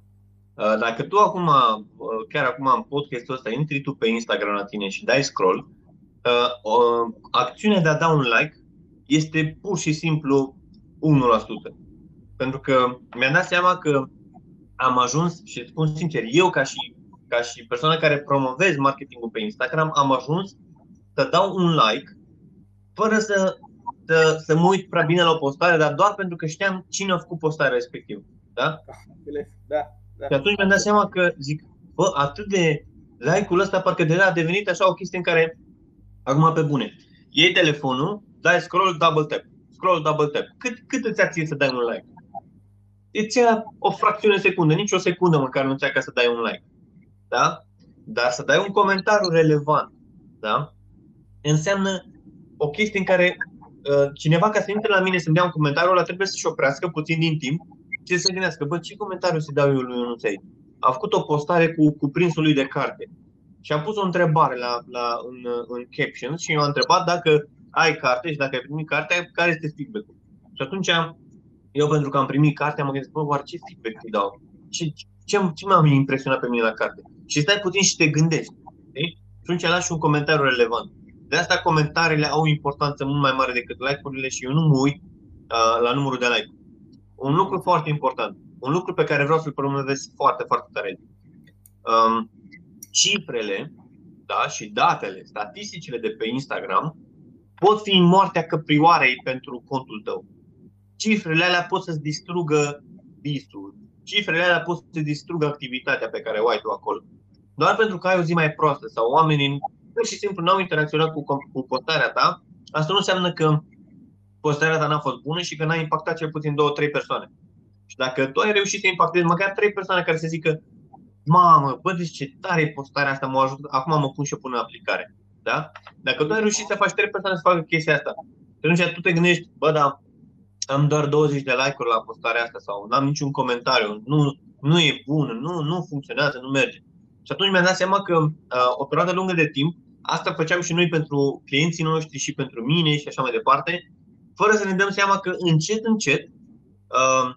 Uh, dacă tu acum, uh, chiar acum în podcastul ăsta, intri tu pe Instagram la tine și dai scroll, uh, acțiunea de a da un like este pur și simplu 1%. Pentru că mi-am dat seama că am ajuns, și spun sincer, eu ca și, ca și persoană care promovez marketingul pe Instagram, am ajuns să dau un like fără să, să, să mă uit prea bine la o postare, dar doar pentru că știam cine a făcut postarea respectivă. Da? Da. Da. Și atunci mi-am dat seama că zic, bă, atât de like-ul ăsta parcă deja a devenit așa o chestie în care, acum pe bune, iei telefonul, dai scroll, double tap, scroll, double tap. Cât, cât îți ia să dai un like? Îți ia o fracțiune de secundă, nici o secundă măcar nu ți ca să dai un like. Da? Dar să dai un comentariu relevant, da? înseamnă o chestie în care uh, cineva ca să intre la mine să-mi dea un comentariu, ăla trebuie să-și oprească puțin din timp și să se gândească, bă, ce comentariu să dau eu lui Ionuț aici? A făcut o postare cu cuprinsul lui de carte și a pus o întrebare la, la, în, în captions și eu am întrebat dacă ai carte și dacă ai primit carte, care este feedback-ul? Și atunci eu, pentru că am primit cartea, am gândit, bă, oare ce feedback îi dau? Ce, ce, ce m-a impresionat pe mine la carte? Și stai puțin și te gândești. Okay? Și atunci lași un comentariu relevant. De asta comentariile au o importanță mult mai mare decât like-urile și eu nu mă uit uh, la numărul de like. Un lucru foarte important, un lucru pe care vreau să-l promovez foarte, foarte tare. Um, cifrele da, și datele, statisticile de pe Instagram pot fi moartea căprioarei pentru contul tău. Cifrele alea pot să-ți distrugă visul. Cifrele alea pot să distrugă activitatea pe care o ai tu acolo. Doar pentru că ai o zi mai proastă sau oamenii pur și simplu nu au interacționat cu, cu postarea ta, asta nu înseamnă că postarea ta n-a fost bună și că n-a impactat cel puțin două, trei persoane. Și dacă tu ai reușit să impactezi măcar trei persoane care să zică mamă, bă, deci ce tare e postarea asta, mă ajută, acum mă pun și eu pun în aplicare. Da? Dacă tu ai reușit să faci trei persoane să facă chestia asta, atunci tu te gândești, bă, da, am doar 20 de like-uri la postarea asta sau n-am niciun comentariu, nu, nu e bună, nu, nu funcționează, nu merge. Și atunci mi-am dat seama că uh, o perioadă lungă de timp, asta făceam și noi pentru clienții noștri și pentru mine și așa mai departe, fără să ne dăm seama că încet, încet, uh,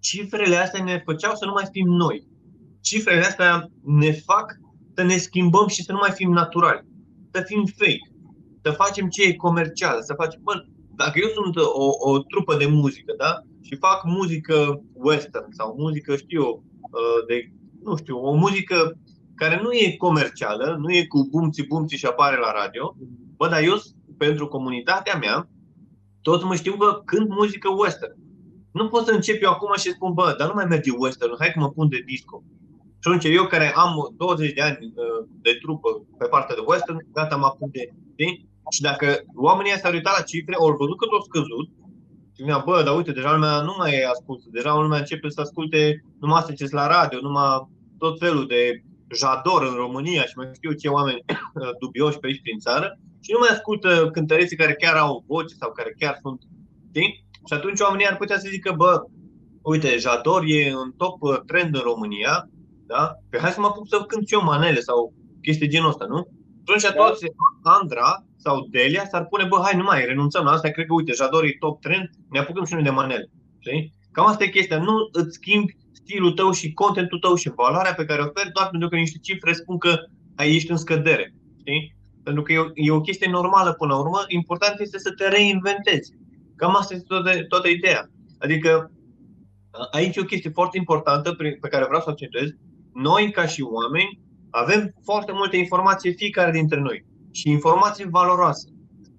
cifrele astea ne făceau să nu mai fim noi. Cifrele astea ne fac să ne schimbăm și să nu mai fim naturali, să fim fake, să facem ce e comercial, să facem, bă, dacă eu sunt o, o trupă de muzică, da? Și fac muzică western sau muzică, știu eu, uh, de, nu știu, o muzică care nu e comercială, nu e cu bumții bumții și apare la radio, bă, dar eu, pentru comunitatea mea, toți mă știu că cânt muzică western. Nu pot să încep eu acum și spun, bă, dar nu mai merge western, hai că mă pun de disco. Și atunci eu care am 20 de ani uh, de trupă pe partea de western, gata, mă pun de, știi? Și dacă oamenii s-au uitat la cifre, au văzut că au scăzut, și mi bă, dar uite, deja lumea nu mai ascultă, deja lumea începe să asculte numai să la radio, numai tot felul de jador în România și mai știu ce oameni dubioși pe aici prin țară și nu mai ascultă cântăreții care chiar au voce sau care chiar sunt, știi? Și atunci oamenii ar putea să zică, bă, uite, Jador e în top uh, trend în România, da? Pe păi hai să mă apuc să cânt și eu manele sau chestii genul ăsta, nu? Atunci da. toți, Andra sau Delia s-ar pune, bă, hai, nu mai renunțăm la asta, cred că, uite, Jador e top trend, ne apucăm și noi de manele. Știi? Cam asta e chestia, nu îți schimbi stilul tău și contentul tău și valoarea pe care o oferi doar pentru că niște cifre spun că ai ești în scădere. Știi? Pentru că e o, e o chestie normală până la urmă, important este să te reinventezi. Cam asta este toată, toată ideea. Adică aici e o chestie foarte importantă pe care vreau să o accentuez. Noi, ca și oameni, avem foarte multe informații fiecare dintre noi și informații valoroase.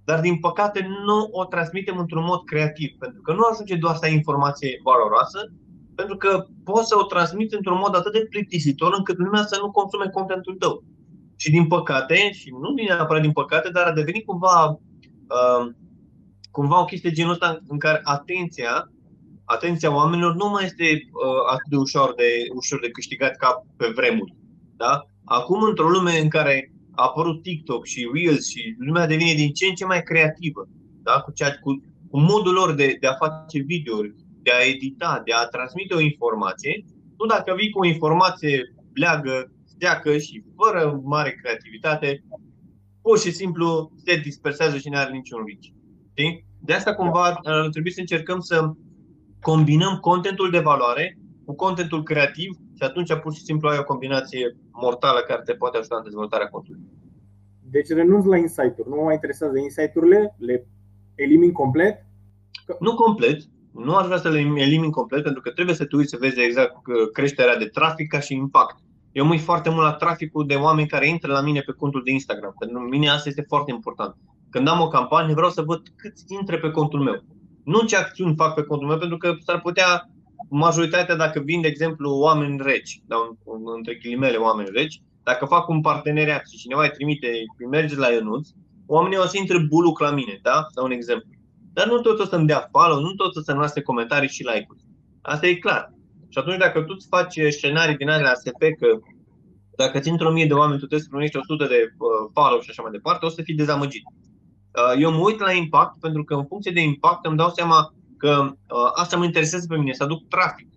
Dar, din păcate, nu o transmitem într-un mod creativ, pentru că nu ajunge doar să ai informație valoroasă, pentru că poți să o transmiți într-un mod atât de plictisitor încât lumea să nu consume contentul tău. Și din păcate, și nu neapărat din păcate, dar a devenit cumva, uh, cumva o chestie genul ăsta în care atenția, atenția oamenilor nu mai este uh, atât de ușor de, ușor de câștigat ca pe vremuri. Da? Acum, într-o lume în care a apărut TikTok și Reels și lumea devine din ce în ce mai creativă, da? cu, ceea, cu, cu modul lor de, de a face videouri, de a edita, de a transmite o informație, nu dacă vii cu o informație bleagă, steacă și fără mare creativitate, pur și simplu se dispersează și nu are niciun reach. De asta cumva ar trebui să încercăm să combinăm contentul de valoare cu contentul creativ și atunci pur și simplu ai o combinație mortală care te poate ajuta în dezvoltarea contului. Deci renunț la insight-uri. Nu mă mai interesează insight-urile, le elimin complet? Nu complet, nu aș vrea să le elimin complet pentru că trebuie să te uiți să vezi exact uh, creșterea de trafic ca și impact. Eu mă uit foarte mult la traficul de oameni care intră la mine pe contul de Instagram. Pentru mine asta este foarte important. Când am o campanie, vreau să văd câți intre pe contul meu. Nu ce acțiuni fac pe contul meu, pentru că s-ar putea majoritatea, dacă vin, de exemplu, oameni reci, dau între ghilimele oameni reci, dacă fac un parteneriat și cineva îi trimite, îi merge la Ionuț, oamenii o să intre buluc la mine, da? Dau un exemplu. Dar nu tot o să-mi dea follow, nu tot o să-mi lase comentarii și like-uri. Asta e clar. Și atunci dacă tu îți faci scenarii din alea ASP că dacă ți într-o mie de oameni, tu trebuie să primești 100 de follow și așa mai departe, o să fii dezamăgit. Eu mă uit la impact pentru că în funcție de impact îmi dau seama că asta mă interesează pe mine, să aduc trafic.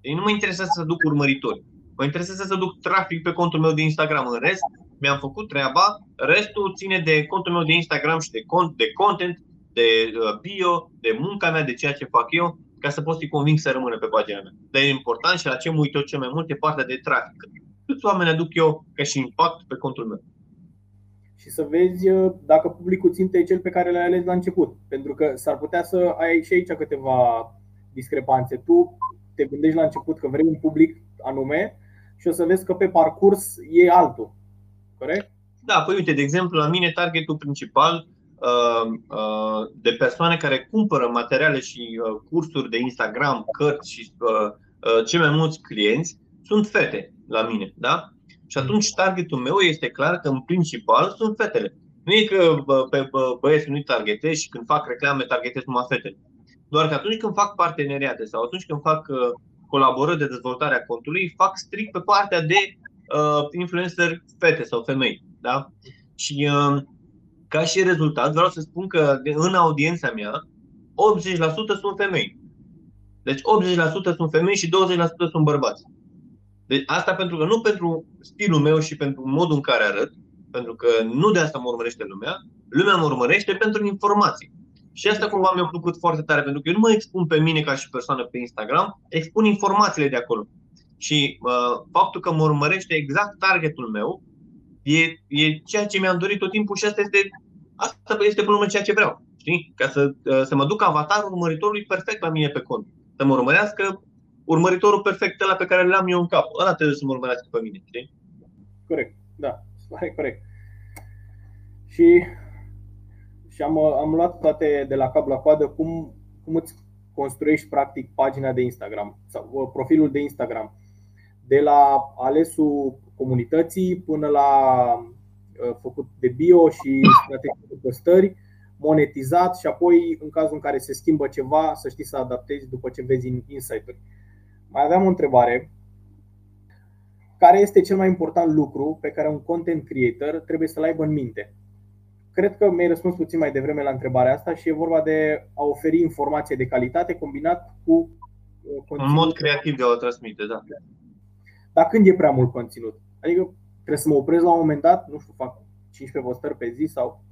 Ei nu mă interesează să aduc urmăritori. Mă interesează să duc trafic pe contul meu de Instagram. În rest, mi-am făcut treaba, restul ține de contul meu de Instagram și de, cont, de content, de uh, bio, de munca mea, de ceea ce fac eu, ca să pot să-i conving să rămână pe pagina mea. Dar e important și la ce mă uit eu cel mai mult e partea de trafic. Câți oameni aduc eu ca și impact pe contul meu? și să vezi uh, dacă publicul țintă e cel pe care l-ai ales la început. Pentru că s-ar putea să ai și aici câteva discrepanțe. Tu te gândești la început că vrei un public anume și o să vezi că pe parcurs e altul. Corect? Da, păi uite, de exemplu, la mine targetul principal uh, uh, de persoane care cumpără materiale și uh, cursuri de Instagram, cărți și cei mai mulți clienți sunt fete la mine, da? Și atunci targetul meu este clar că în principal sunt fetele. Nu e că pe băieți nu-i targetez și când fac reclame targetez numai fetele. Doar că atunci când fac parteneriate sau atunci când fac colaborări de dezvoltare a contului, fac strict pe partea de uh, influencer fete sau femei. Da? Și uh, ca și rezultat, vreau să spun că în audiența mea, 80% sunt femei. Deci 80% sunt femei și 20% sunt bărbați. Deci asta pentru că nu pentru stilul meu și pentru modul în care arăt, pentru că nu de asta mă urmărește lumea, lumea mă urmărește pentru informații. Și asta cumva mi-a plăcut foarte tare, pentru că eu nu mă expun pe mine ca și persoană pe Instagram, expun informațiile de acolo. Și uh, faptul că mă urmărește exact targetul meu e, e ceea ce mi-am dorit tot timpul și asta este, asta este până ceea ce vreau. Știi? Ca să, uh, să mă duc avatarul urmăritorului perfect la mine pe cont. Să mă urmărească urmăritorul perfect ăla pe care l-am eu în cap. Ăla trebuie să mă urmărească pe mine. Știi? Corect, da, corect. Și și am, am luat toate de la cap la coadă cum, cum îți construiești practic pagina de Instagram sau uh, profilul de Instagram. De la alesul comunității până la uh, făcut de bio și strategii de postări, monetizat și apoi în cazul în care se schimbă ceva să știi să adaptezi după ce vezi în insight-uri. Mai aveam o întrebare. Care este cel mai important lucru pe care un content creator trebuie să-l aibă în minte? Cred că mi-ai răspuns puțin mai devreme la întrebarea asta și e vorba de a oferi informație de calitate combinat cu conținut. Un mod creativ de a o transmite, da. Dar când e prea mult conținut? Adică trebuie să mă opresc la un moment dat, nu știu, fac 15 postări pe zi sau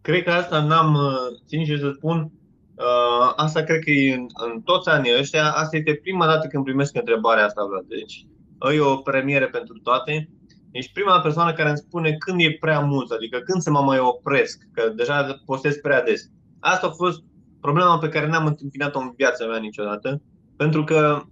Cred că asta n-am, sincer să spun, uh, asta cred că e în, în toți anii ăștia, asta este prima dată când primesc întrebarea asta, Vlad. Deci, e o premieră pentru toate. Ești prima persoană care îmi spune când e prea mult, adică când să mă mai opresc, că deja postez prea des. Asta a fost problema pe care n-am întâmpinat-o în viața mea niciodată, pentru că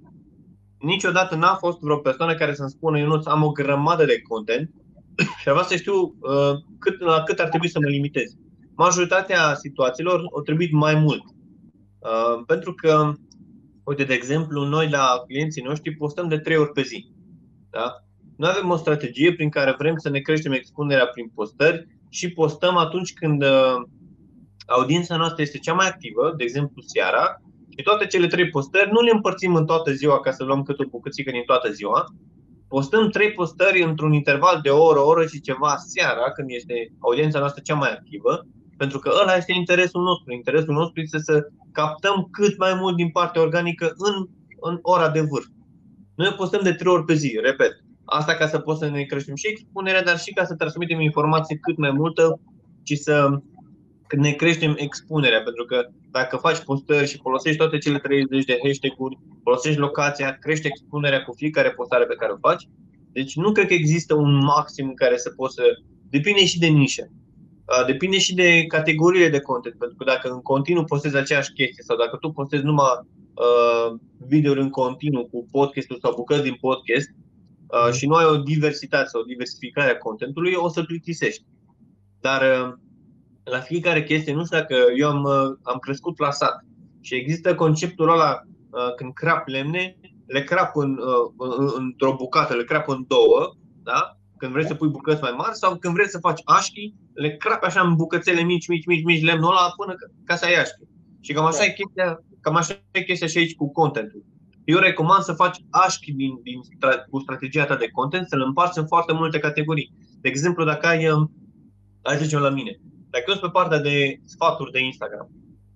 niciodată n-a fost vreo persoană care să-mi spună eu nu am o grămadă de content și vreau să știu uh, cât, la cât ar trebui să mă limitez. Majoritatea situațiilor au trebuit mai mult. Uh, pentru că, uite, de exemplu, noi la clienții noștri postăm de trei ori pe zi. Da? Noi avem o strategie prin care vrem să ne creștem expunerea prin postări și postăm atunci când uh, audiența noastră este cea mai activă, de exemplu seara, și toate cele trei postări nu le împărțim în toată ziua ca să luăm cât o bucățică din toată ziua. Postăm trei postări într-un interval de o oră, o oră și ceva seara, când este audiența noastră cea mai activă, pentru că ăla este interesul nostru. Interesul nostru este să captăm cât mai mult din partea organică în, în ora de vârf. Noi postăm de trei ori pe zi, repet. Asta ca să pot să ne creștem și expunerea, dar și ca să transmitem informație cât mai multă și să ne creștem expunerea. Pentru că dacă faci postări și folosești toate cele 30 de hashtag-uri, folosești locația, crește expunerea cu fiecare postare pe care o faci. Deci nu cred că există un maxim în care să poți să... Depinde și de nișă. Depinde și de categoriile de content, pentru că dacă în continuu postezi aceeași chestie sau dacă tu postezi numai uh, videouri în continuu cu podcastul sau bucăți din podcast, uh, și nu ai o diversitate sau o diversificare a contentului, o să plictisești. Dar uh, la fiecare chestie, nu știu dacă eu am, uh, am crescut la sat și există conceptul ăla uh, când crap lemne, le crap în, uh, într-o bucată, le crap în două, da? când vrei să pui bucăți mai mari sau când vrei să faci așchi, le crapi așa în bucățele mici, mici, mici, mici, lemnul ăla până ca să ai așchi. Și cam așa, da. e chestia, cam așa e chestia și aici cu contentul. Eu recomand să faci așchi din, din, cu strategia ta de content, să-l împarți în foarte multe categorii. De exemplu, dacă ai, um, hai să zicem la mine, dacă eu sunt pe partea de sfaturi de Instagram,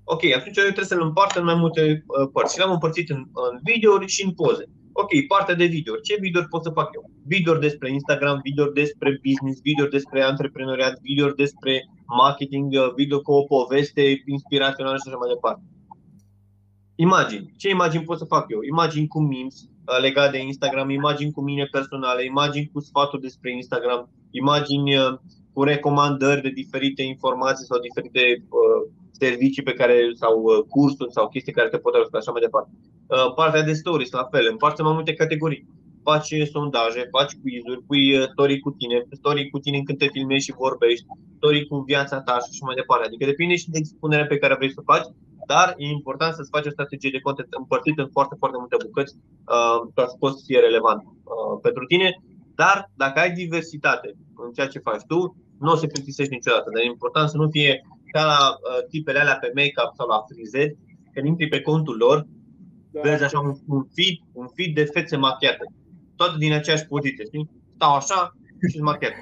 ok, atunci eu trebuie să-l împart în mai multe uh, părți. Și l-am împărțit în, în videouri și în poze. Ok, partea de video. Ce video pot să fac eu? Video despre Instagram, video despre business, video despre antreprenoriat, video despre marketing, uh, video cu o poveste inspirațională și așa mai departe. Imagini. Ce imagini pot să fac eu? Imagini cu memes uh, legate de Instagram, imagini cu mine personale, imagini cu sfaturi despre Instagram, imagini uh, cu recomandări de diferite informații sau diferite uh, servicii pe care sau uh, cursuri sau chestii care te pot ajuta așa mai departe. Uh, partea de stories, la fel, împarți mai multe categorii. Faci sondaje, faci quiz-uri, pui uh, story cu tine, story cu tine când te filmezi și vorbești, story cu viața ta și așa mai departe. Adică depinde și de expunerea pe care vrei să o faci, dar e important să-ți faci o strategie de content împărțită în foarte, foarte multe bucăți uh, ca să poți să fie relevant uh, pentru tine. Dar dacă ai diversitate în ceea ce faci tu, nu o să plictisești niciodată. Dar e important să nu fie ca la uh, tipele alea pe make-up sau la frizeri, când intri pe contul lor, da. vezi așa un, un, feed, un feed de fețe machiate. Toate din aceeași poziție, știi? Stau așa și machiate.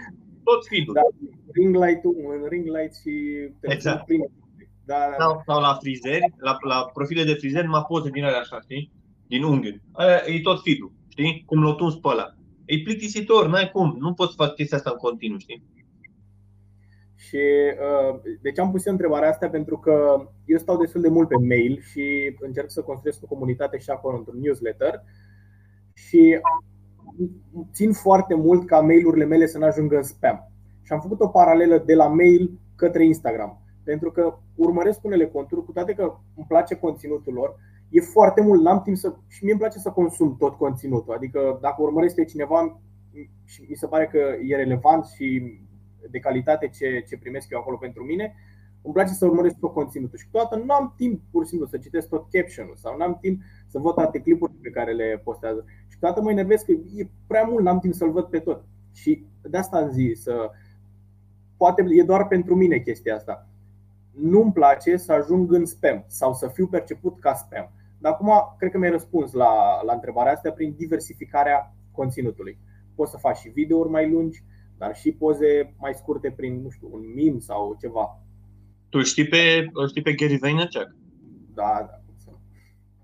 Tot feed-ul. Da, ring light-ul, un ring light și exact. Prin... Da, da. Sau, sau la frizeri, la, la profile de frizeri, mă poze din alea așa, știi? Din unghiuri. Aia e tot feed-ul, știi? Cum l-o pe ăla. E plictisitor, n-ai cum. Nu poți să faci chestia asta în continuu, știi? Și uh, de ce am pus întrebarea asta? Pentru că eu stau destul de mult pe mail și încerc să construiesc o comunitate și acolo într-un newsletter și țin foarte mult ca mail-urile mele să nu ajungă în spam. Și am făcut o paralelă de la mail către Instagram. Pentru că urmăresc unele conturi, cu toate că îmi place conținutul lor, e foarte mult, n-am timp să. și mie îmi place să consum tot conținutul. Adică dacă urmăresc pe cineva și mi se pare că e relevant și de calitate ce, ce primesc eu acolo pentru mine, îmi place să urmăresc tot conținutul și câteodată nu am timp pur și simplu să citesc tot caption-ul sau nu am timp să văd toate clipurile pe care le postează. Și câteodată mă enervez că e prea mult, n-am timp să-l văd pe tot. Și de asta am zis, să, poate e doar pentru mine chestia asta. Nu-mi place să ajung în spam sau să fiu perceput ca spam. Dar acum cred că mi-ai răspuns la, la întrebarea asta prin diversificarea conținutului. Poți să faci și videouri mai lungi, dar și poze mai scurte prin, nu știu, un meme sau ceva. Tu știi pe, știi pe Gary Vaynerchuk? Da, da.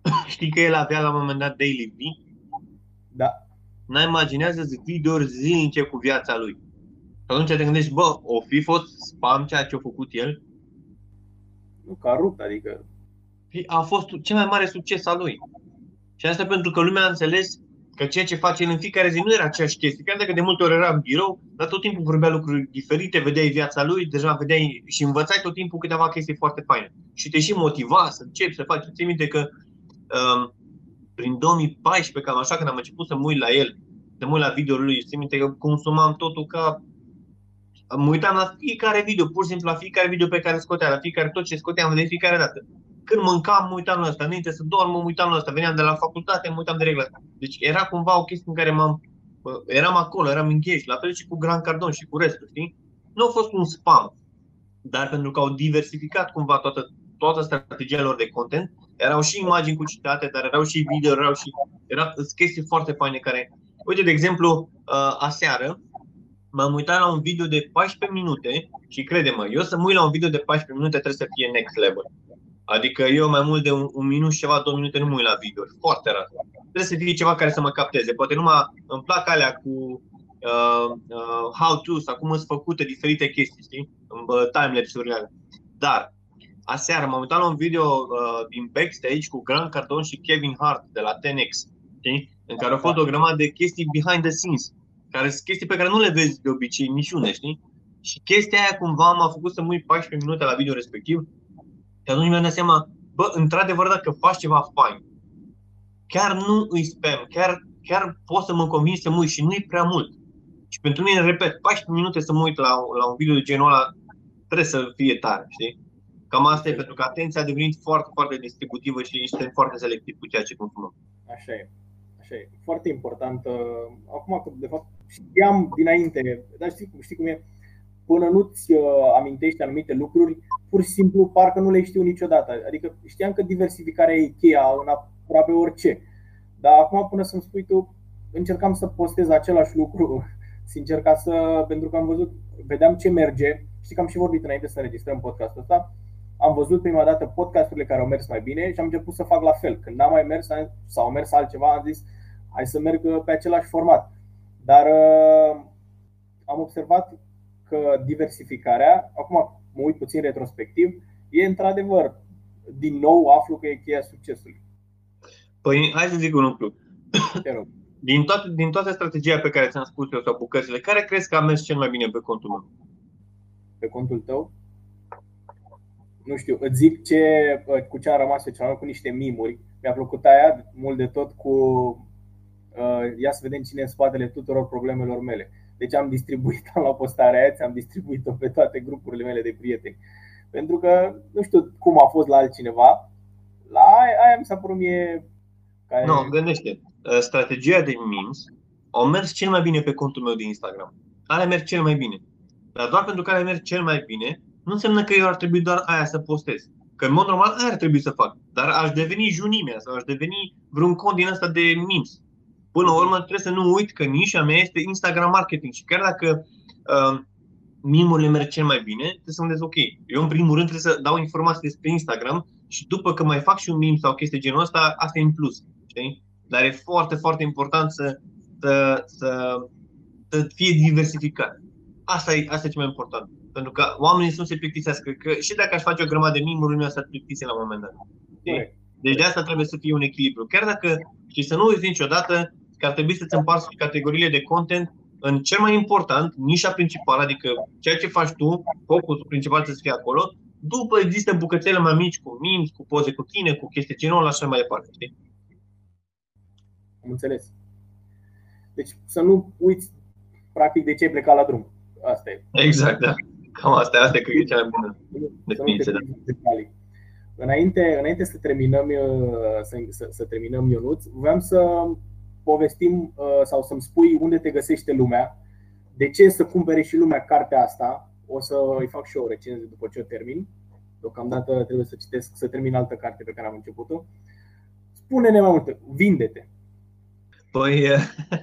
Știi că el avea la un moment dat Daily V? Da. N-ai imaginează videouri zilnice cu viața lui. Și atunci te gândești, bă, o fi fost spam ceea ce a făcut el? Nu, ca rupt, adică... A fost cel mai mare succes al lui. Și asta pentru că lumea a înțeles Că ceea ce face el în fiecare zi nu era aceeași chestie. Chiar dacă de multe ori era în birou, dar tot timpul vorbea lucruri diferite, vedeai viața lui, deja vedeai și învățai tot timpul câteva chestii foarte faine. Și te și motiva să începi să faci. Țin minte că um, prin 2014, cam așa, când am început să mă uit la el, să mă uit la videoul lui, țin minte că consumam totul ca mă uitam la fiecare video, pur și simplu la fiecare video pe care scotea, la fiecare tot ce scoteam de fiecare dată. Când mâncam, mă uitam la asta. Înainte să dorm, mă uitam la asta. Veneam de la facultate, mă uitam de regla Deci era cumva o chestie în care m-am... Eram acolo, eram engaged. La fel și cu Grand Cardon și cu restul, știi? Nu a fost un spam. Dar pentru că au diversificat cumva toată, toată strategia lor de content, erau și imagini cu citate, dar erau și video, erau și erau chestii foarte faine care... Uite, de exemplu, uh, aseară m-am uitat la un video de 14 minute și crede-mă, eu să mă uit la un video de 14 minute trebuie să fie next level. Adică eu mai mult de un, un minut și ceva, două minute nu mă uit la video. Foarte rar. Trebuie să fie ceva care să mă capteze. Poate numai îmi plac alea cu uh, uh, how-to sau cum sunt făcute diferite chestii, știi? Uh, timelapse-urile alea. Dar aseară m-am uitat la un video uh, din backstage cu Grant Cardone și Kevin Hart de la 10X, știi? În care au fost o grămadă de chestii behind the scenes, care sunt chestii pe care nu le vezi de obicei niciune, știi? Și chestia aia cumva m-a făcut să mă uit 14 minute la video respectiv și atunci mi-am dat seama, bă, într-adevăr, dacă faci ceva fain, chiar nu îi spam, chiar, chiar pot să mă convins să mă uit și nu-i prea mult. Și pentru mine, repet, 14 minute să mă uit la, la un video de genul ăla, trebuie să fie tare, știi? Cam asta e, pentru că atenția a devenit foarte, foarte distributivă și suntem foarte selectiv cu ceea ce consumăm. Așa e. Așa e. Foarte important. Uh, acum, de fapt, știam dinainte, dar știi, știi cum e, până nu-ți uh, amintești anumite lucruri, pur și simplu parcă nu le știu niciodată. Adică știam că diversificarea e cheia în aproape orice. Dar acum până să-mi spui tu, încercam să postez același lucru, sincer, ca să, pentru că am văzut, vedeam ce merge. Știi că am și vorbit înainte să înregistrăm podcastul ăsta. Am văzut prima dată podcasturile care au mers mai bine și am început să fac la fel. Când n-am mai mers sau au mers altceva, am zis hai să merg pe același format. Dar uh, am observat că diversificarea, acum mă uit puțin retrospectiv, e într-adevăr, din nou aflu că e cheia succesului. Păi, hai să zic un lucru. Din toate, din toată strategia pe care ți-am spus eu sau bucățile, care crezi că a mers cel mai bine pe contul meu? Pe contul tău? Nu știu, îți zic ce, cu ce a rămas pe cu niște mimuri. Mi-a plăcut aia mult de tot cu uh, ia să vedem cine e în spatele tuturor problemelor mele. Deci am distribuit, am luat postarea aia, am distribuit-o pe toate grupurile mele de prieteni. Pentru că nu știu cum a fost la altcineva, la aia, aia mi s-a părut mie care... Nu, gândește. Ă, strategia de memes au mers cel mai bine pe contul meu de Instagram. Alea merg cel mai bine. Dar doar pentru că alea merg cel mai bine, nu înseamnă că eu ar trebui doar aia să postez. Că în mod normal aia ar trebui să fac. Dar aș deveni junimea sau aș deveni vreun cont din asta de memes. Până la urmă trebuie să nu uit că nișa mea este Instagram marketing și chiar dacă uh, mimurile merg cel mai bine, trebuie să mă ok. Eu în primul rând trebuie să dau informații despre Instagram și după că mai fac și un meme sau chestie genul ăsta, asta e în plus. Știi? Dar e foarte, foarte important să, să, să, să fie diversificat. Asta e, asta e cel mai important. Pentru că oamenii să nu se plictisească. Că și dacă aș face o grămadă de mimuri, nu să plictise la un moment dat. Okay? Deci de asta trebuie să fie un echilibru. Chiar dacă, și să nu uiți niciodată, că ar trebui să-ți împarți categoriile de content în cel mai important, nișa principală, adică ceea ce faci tu, focusul principal să fie acolo, după există bucățele mai mici cu memes, cu poze cu tine, cu chestii genul ăla și mai departe. Știi? Am înțeles. Deci să nu uiți practic de ce ai plecat la drum. Asta e. Exact, da. Cam asta, asta cred că e cea mai bună definiție. Da. Înainte, înainte să terminăm, uh, să, să, să terminăm Ionuț, vreau să povestim uh, sau să-mi spui unde te găsește lumea, de ce să cumpere și lumea cartea asta. O să îi fac și eu o recenzie după ce o termin. Deocamdată trebuie să citesc, să termin altă carte pe care am început-o. Spune-ne mai multe, vinde-te. Păi,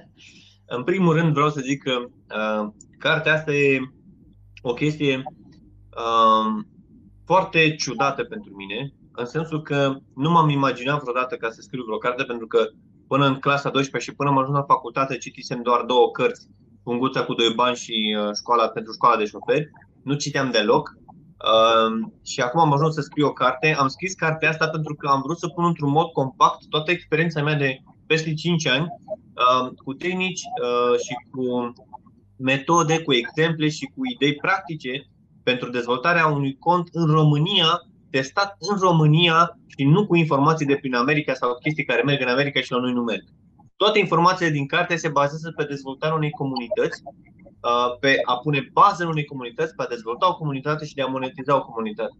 în primul rând vreau să zic că uh, cartea asta e o chestie uh, foarte ciudată pentru mine, în sensul că nu m-am imaginat vreodată ca să scriu vreo carte, pentru că până în clasa 12 și până am ajuns la facultate citisem doar două cărți, Punguța cu doi bani și uh, școala pentru școala de șoferi. Nu citeam deloc. Uh, și acum am ajuns să scriu o carte. Am scris cartea asta pentru că am vrut să pun într-un mod compact toată experiența mea de peste 5 ani, uh, cu tehnici uh, și cu metode, cu exemple și cu idei practice pentru dezvoltarea unui cont în România, testat în România și nu cu informații de prin America sau chestii care merg în America și la noi nu merg. Toate informațiile din carte se bazează pe dezvoltarea unei comunități, uh, pe a pune bază în unei comunități, pe a dezvolta o comunitate și de a monetiza o comunitate.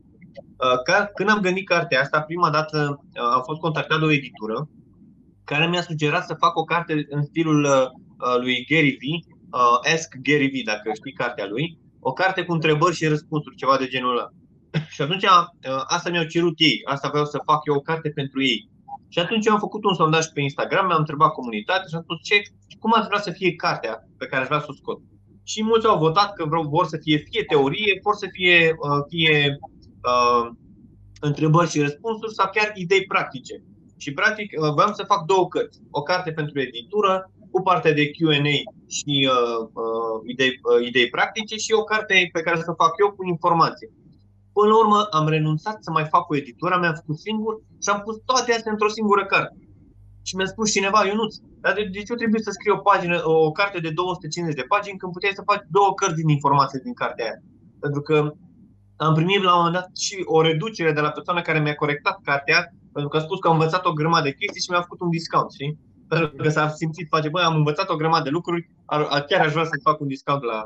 Când am gândit cartea asta, prima dată am fost contactat de o editură care mi-a sugerat să fac o carte în stilul lui Gary V, Ask Gary V, dacă știi cartea lui, o carte cu întrebări și răspunsuri, ceva de genul ăla. Și atunci asta mi-au cerut ei, asta vreau să fac eu o carte pentru ei. Și atunci eu am făcut un sondaj pe Instagram, mi-am întrebat comunitatea și am spus ce, cum ați vrea să fie cartea pe care aș vrea să o scot. Și mulți au votat că vreau, vor să fie fie teorie, vor să fie, fie uh, întrebări și răspunsuri sau chiar idei practice. Și practic vreau să fac două cărți. O carte pentru editură cu partea de Q&A și uh, uh, idei, uh, idei practice și o carte pe care să o fac eu cu informații. Până la urmă am renunțat să mai fac o editură, mi-am făcut singur și am pus toate astea într-o singură carte. Și mi-a spus cineva, Ionuț, dar de, de ce trebuie să scrii o, pagină, o carte de 250 de pagini când puteai să faci două cărți din informații din cartea aia? Pentru că am primit la un moment dat și o reducere de la persoana care mi-a corectat cartea, pentru că a spus că am învățat o grămadă de chestii și mi-a făcut un discount, știi? Pentru că s-a simțit, face, băi, am învățat o grămadă de lucruri, ar, chiar aș vrea să fac un discount la,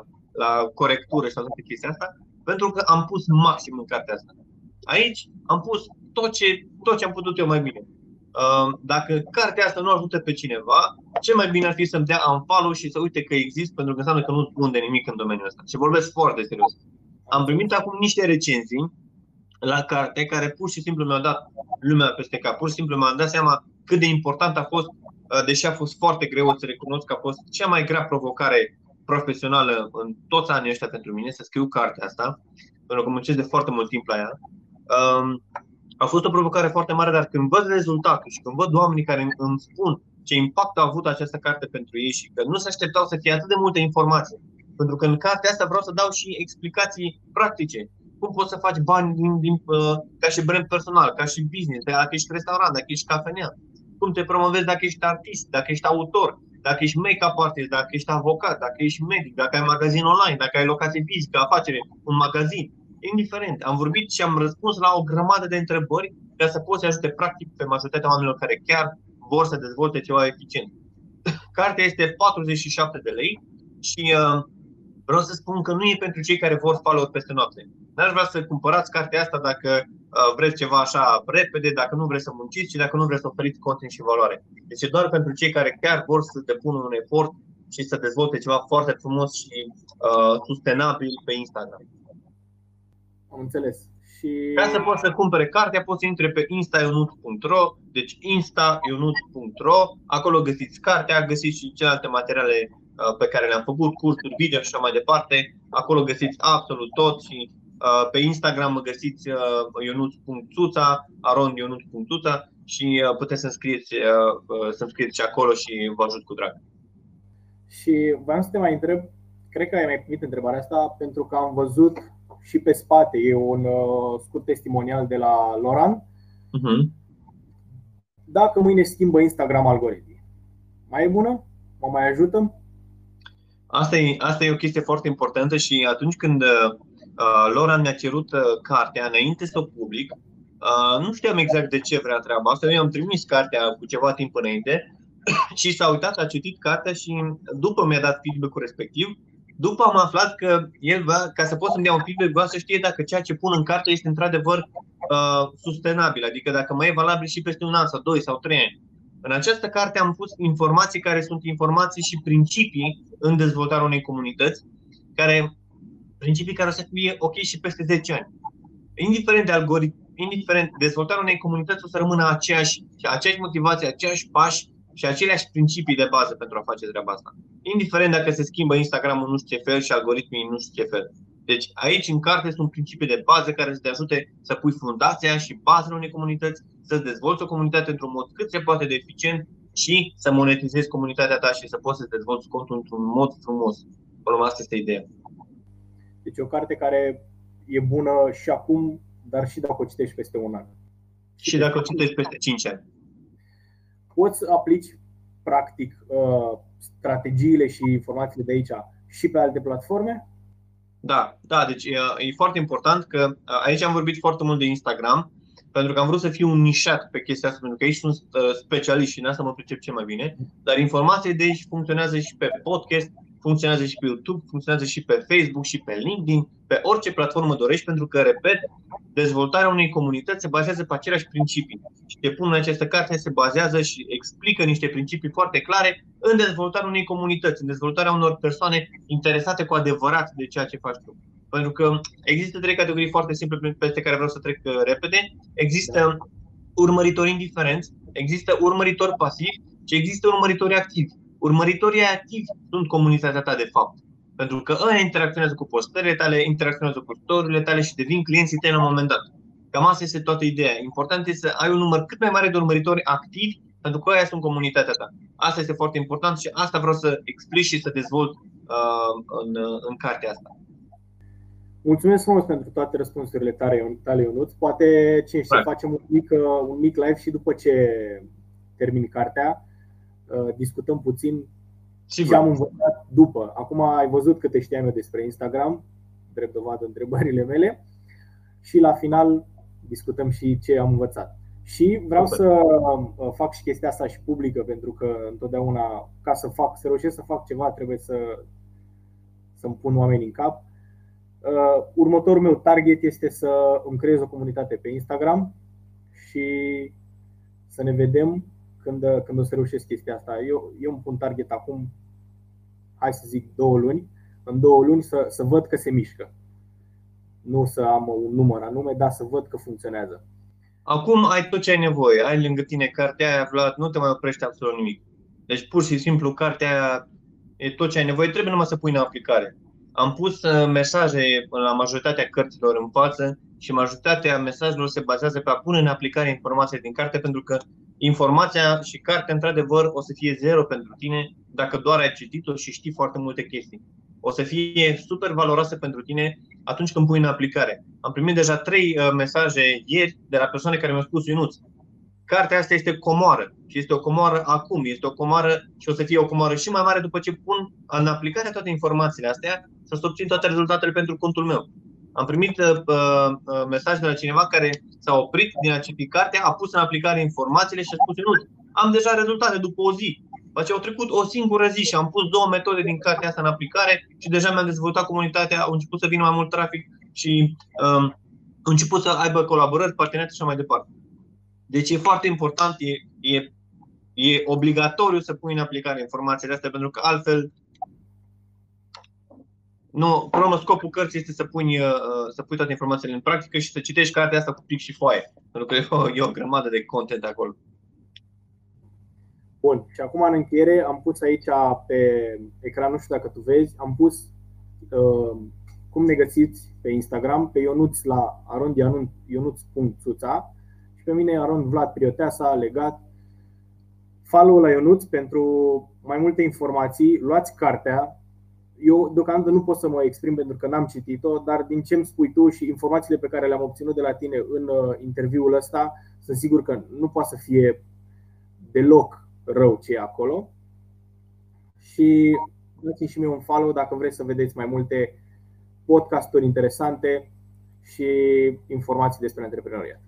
la corectură și la toate chestia asta, pentru că am pus maxim în cartea asta. Aici am pus tot ce, tot ce am putut eu mai bine. Uh, dacă cartea asta nu ajută pe cineva, ce mai bine ar fi să-mi dea unfollow și să uite că exist, pentru că înseamnă că nu spun de nimic în domeniul ăsta. Și vorbesc foarte serios. Am primit acum niște recenzii la carte care pur și simplu mi-au dat lumea peste cap. Pur și simplu mi-am dat seama cât de important a fost deși a fost foarte greu, să recunosc că a fost cea mai grea provocare profesională în toți anii ăștia pentru mine să scriu cartea asta, pentru că muncesc de foarte mult timp la ea. Um, a fost o provocare foarte mare, dar când văd rezultatul și când văd oamenii care îmi spun ce impact a avut această carte pentru ei și că nu se așteptau să fie atât de multe informații, pentru că în cartea asta vreau să dau și explicații practice. Cum poți să faci bani din, din, uh, ca și brand personal, ca și business, dacă ești restaurant, dacă ești cafenea. Cum te promovezi dacă ești artist, dacă ești autor, dacă ești make-up artist, dacă ești avocat, dacă ești medic, dacă ai magazin online, dacă ai locație fizică, afacere, un magazin. Indiferent, am vorbit și am răspuns la o grămadă de întrebări ca să poți să ajute practic pe majoritatea oamenilor care chiar vor să dezvolte ceva eficient. Cartea este 47 de lei și uh, vreau să spun că nu e pentru cei care vor follow peste noapte. N-aș vrea să cumpărați cartea asta dacă uh, vreți ceva așa repede, dacă nu vreți să munciți și dacă nu vreți să oferiți content și valoare. Deci e doar pentru cei care chiar vor să depună un efort și să dezvolte ceva foarte frumos și uh, sustenabil pe Instagram. Am înțeles. Și... Ca să poți să cumpere cartea, poți să intre pe instaionut.ro, deci instaionut.ro, acolo găsiți cartea, găsiți și celelalte materiale uh, pe care le-am făcut, cursuri video și așa mai departe. Acolo găsiți absolut tot și uh, pe Instagram găsiți uh, ionut.tuța, aronionut.tuța și puteți să-mi scrieți, să scrieți și acolo și vă ajut cu drag. Și vreau să te mai întreb, cred că ai mai primit întrebarea asta pentru că am văzut și pe spate e un uh, scurt testimonial de la Loran. Uh-huh. Dacă mâine schimbă Instagram algoritmii, mai e bună? Mă mai ajută? Asta e, asta e o chestie foarte importantă și atunci când uh, Loran mi-a cerut uh, cartea înainte să o public, uh, nu știam exact de ce vrea treaba asta. Eu am trimis cartea cu ceva timp înainte și s-a uitat, a citit cartea și după mi-a dat feedback-ul respectiv după am aflat că el va, ca să pot să-mi dea un feedback, vreau să știe dacă ceea ce pun în carte este într-adevăr uh, sustenabil, adică dacă mai e valabil și peste un an sau doi sau trei ani. În această carte am pus informații care sunt informații și principii în dezvoltarea unei comunități, care, principii care o să fie ok și peste 10 ani. Indiferent de algoritm, indiferent, dezvoltarea unei comunități o să rămână aceeași, aceeași motivație, aceiași pași și aceleași principii de bază pentru a face treaba asta. Indiferent dacă se schimbă Instagramul nu știu ce fel și algoritmii nu știu ce fel. Deci aici în carte sunt principii de bază care să te ajute să pui fundația și bazele unei comunități, să dezvolți o comunitate într-un mod cât se poate de eficient și să monetizezi comunitatea ta și să poți să dezvolți contul într-un mod frumos. Până asta este ideea. Deci o carte care e bună și acum, dar și dacă o citești peste un an. Și dacă o citești peste 5 ani poți să aplici practic uh, strategiile și informațiile de aici și pe alte platforme? Da, da, deci e, e foarte important că uh, aici am vorbit foarte mult de Instagram, pentru că am vrut să fiu nișat pe chestia asta, pentru că aici sunt uh, specialiști și în asta mă pricep ce mai bine, dar informațiile de aici funcționează și pe podcast, funcționează și pe YouTube, funcționează și pe Facebook și pe LinkedIn, pe orice platformă dorești, pentru că, repet, dezvoltarea unei comunități se bazează pe aceleași principii. Și te pun în această carte, se bazează și explică niște principii foarte clare în dezvoltarea unei comunități, în dezvoltarea unor persoane interesate cu adevărat de ceea ce faci tu. Pentru că există trei categorii foarte simple peste care vreau să trec uh, repede. Există urmăritori indiferenți, există urmăritori pasivi și există urmăritori activi. Urmăritorii activi sunt comunitatea ta de fapt. Pentru că ăia interacționează cu postările tale, interacționează cu storurile tale și devin clienții tăi la un moment dat. Cam asta este toată ideea. Important este să ai un număr cât mai mare de urmăritori activi, pentru că ăia sunt comunitatea ta. Asta este foarte important și asta vreau să explic și să dezvolt uh, în, în cartea asta. Mulțumesc frumos pentru toate răspunsurile tale, tale Ionuț. Poate ce să facem un mic, uh, un mic live și după ce termin cartea Uh, discutăm puțin Sigur. ce am învățat după. Acum ai văzut câte știam eu despre Instagram, drept dovadă întrebările mele și la final discutăm și ce am învățat. Și vreau să uh, fac și chestia asta și publică, pentru că întotdeauna, ca să fac, să reușesc să fac ceva, trebuie să, să-mi pun oamenii în cap. Uh, următorul meu target este să îmi creez o comunitate pe Instagram și să ne vedem când, când o să reușesc chestia asta. Eu, eu îmi pun target acum, hai să zic, două luni. În două luni să, să văd că se mișcă. Nu să am un număr anume, dar să văd că funcționează. Acum ai tot ce ai nevoie. Ai lângă tine cartea aia, Vlad, nu te mai oprește absolut nimic. Deci pur și simplu cartea aia e tot ce ai nevoie, trebuie numai să pui în aplicare. Am pus uh, mesaje la majoritatea cărților în față și majoritatea mesajelor se bazează pe a pune în aplicare informația din carte pentru că informația și cartea, într-adevăr, o să fie zero pentru tine dacă doar ai citit-o și știi foarte multe chestii. O să fie super valoroasă pentru tine atunci când pui în aplicare. Am primit deja trei uh, mesaje ieri de la persoane care mi-au spus, Ionuț, cartea asta este comoară și este o comoară acum, este o comoară și o să fie o comoară și mai mare după ce pun în aplicare toate informațiile astea să obțin toate rezultatele pentru contul meu. Am primit uh, uh, mesaj de la cineva care s-a oprit din a citi cartea, a pus în aplicare informațiile și a spus, nu, am deja rezultate după o zi. După ce au trecut o singură zi și am pus două metode din cartea asta în aplicare și deja mi-am dezvoltat comunitatea, au început să vină mai mult trafic și um, au început să aibă colaborări, parteneriate și așa mai departe. Deci e foarte important, e, e, e obligatoriu să pui în aplicare informațiile astea, pentru că altfel nu, până scopul cărții este să pui, uh, să pui toate informațiile în practică și să citești cartea asta cu plic și foaie. Pentru că e o, e o grămadă de content acolo. Bun, și acum în încheiere am pus aici pe ecran, nu știu dacă tu vezi, am pus uh, cum ne găsiți pe Instagram, pe Ionuț la arondianun.ionuț.țuța și pe mine Aron Vlad Prioteasa legat. Follow la Ionuț pentru mai multe informații, luați cartea, eu deocamdată nu pot să mă exprim pentru că n-am citit-o, dar din ce îmi spui tu și informațiile pe care le-am obținut de la tine în uh, interviul ăsta, sunt sigur că nu poate să fie deloc rău ce e acolo. Și dați și mie un follow dacă vreți să vedeți mai multe podcasturi interesante și informații despre antreprenoriat.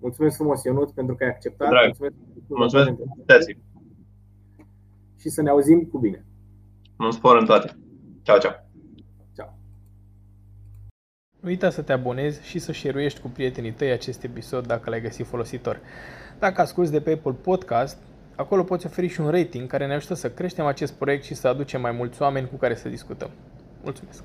Mulțumesc frumos, Ionut, pentru că ai acceptat. Drag. Mulțumesc, Mulțumesc. Mulțumesc. Și să ne auzim cu bine. Nu spor în toate. Ciao, ciao. Ciao. Nu uita să te abonezi și să share cu prietenii tăi acest episod dacă l-ai găsit folositor. Dacă asculti de pe Apple Podcast, acolo poți oferi și un rating care ne ajută să creștem acest proiect și să aducem mai mulți oameni cu care să discutăm. Mulțumesc!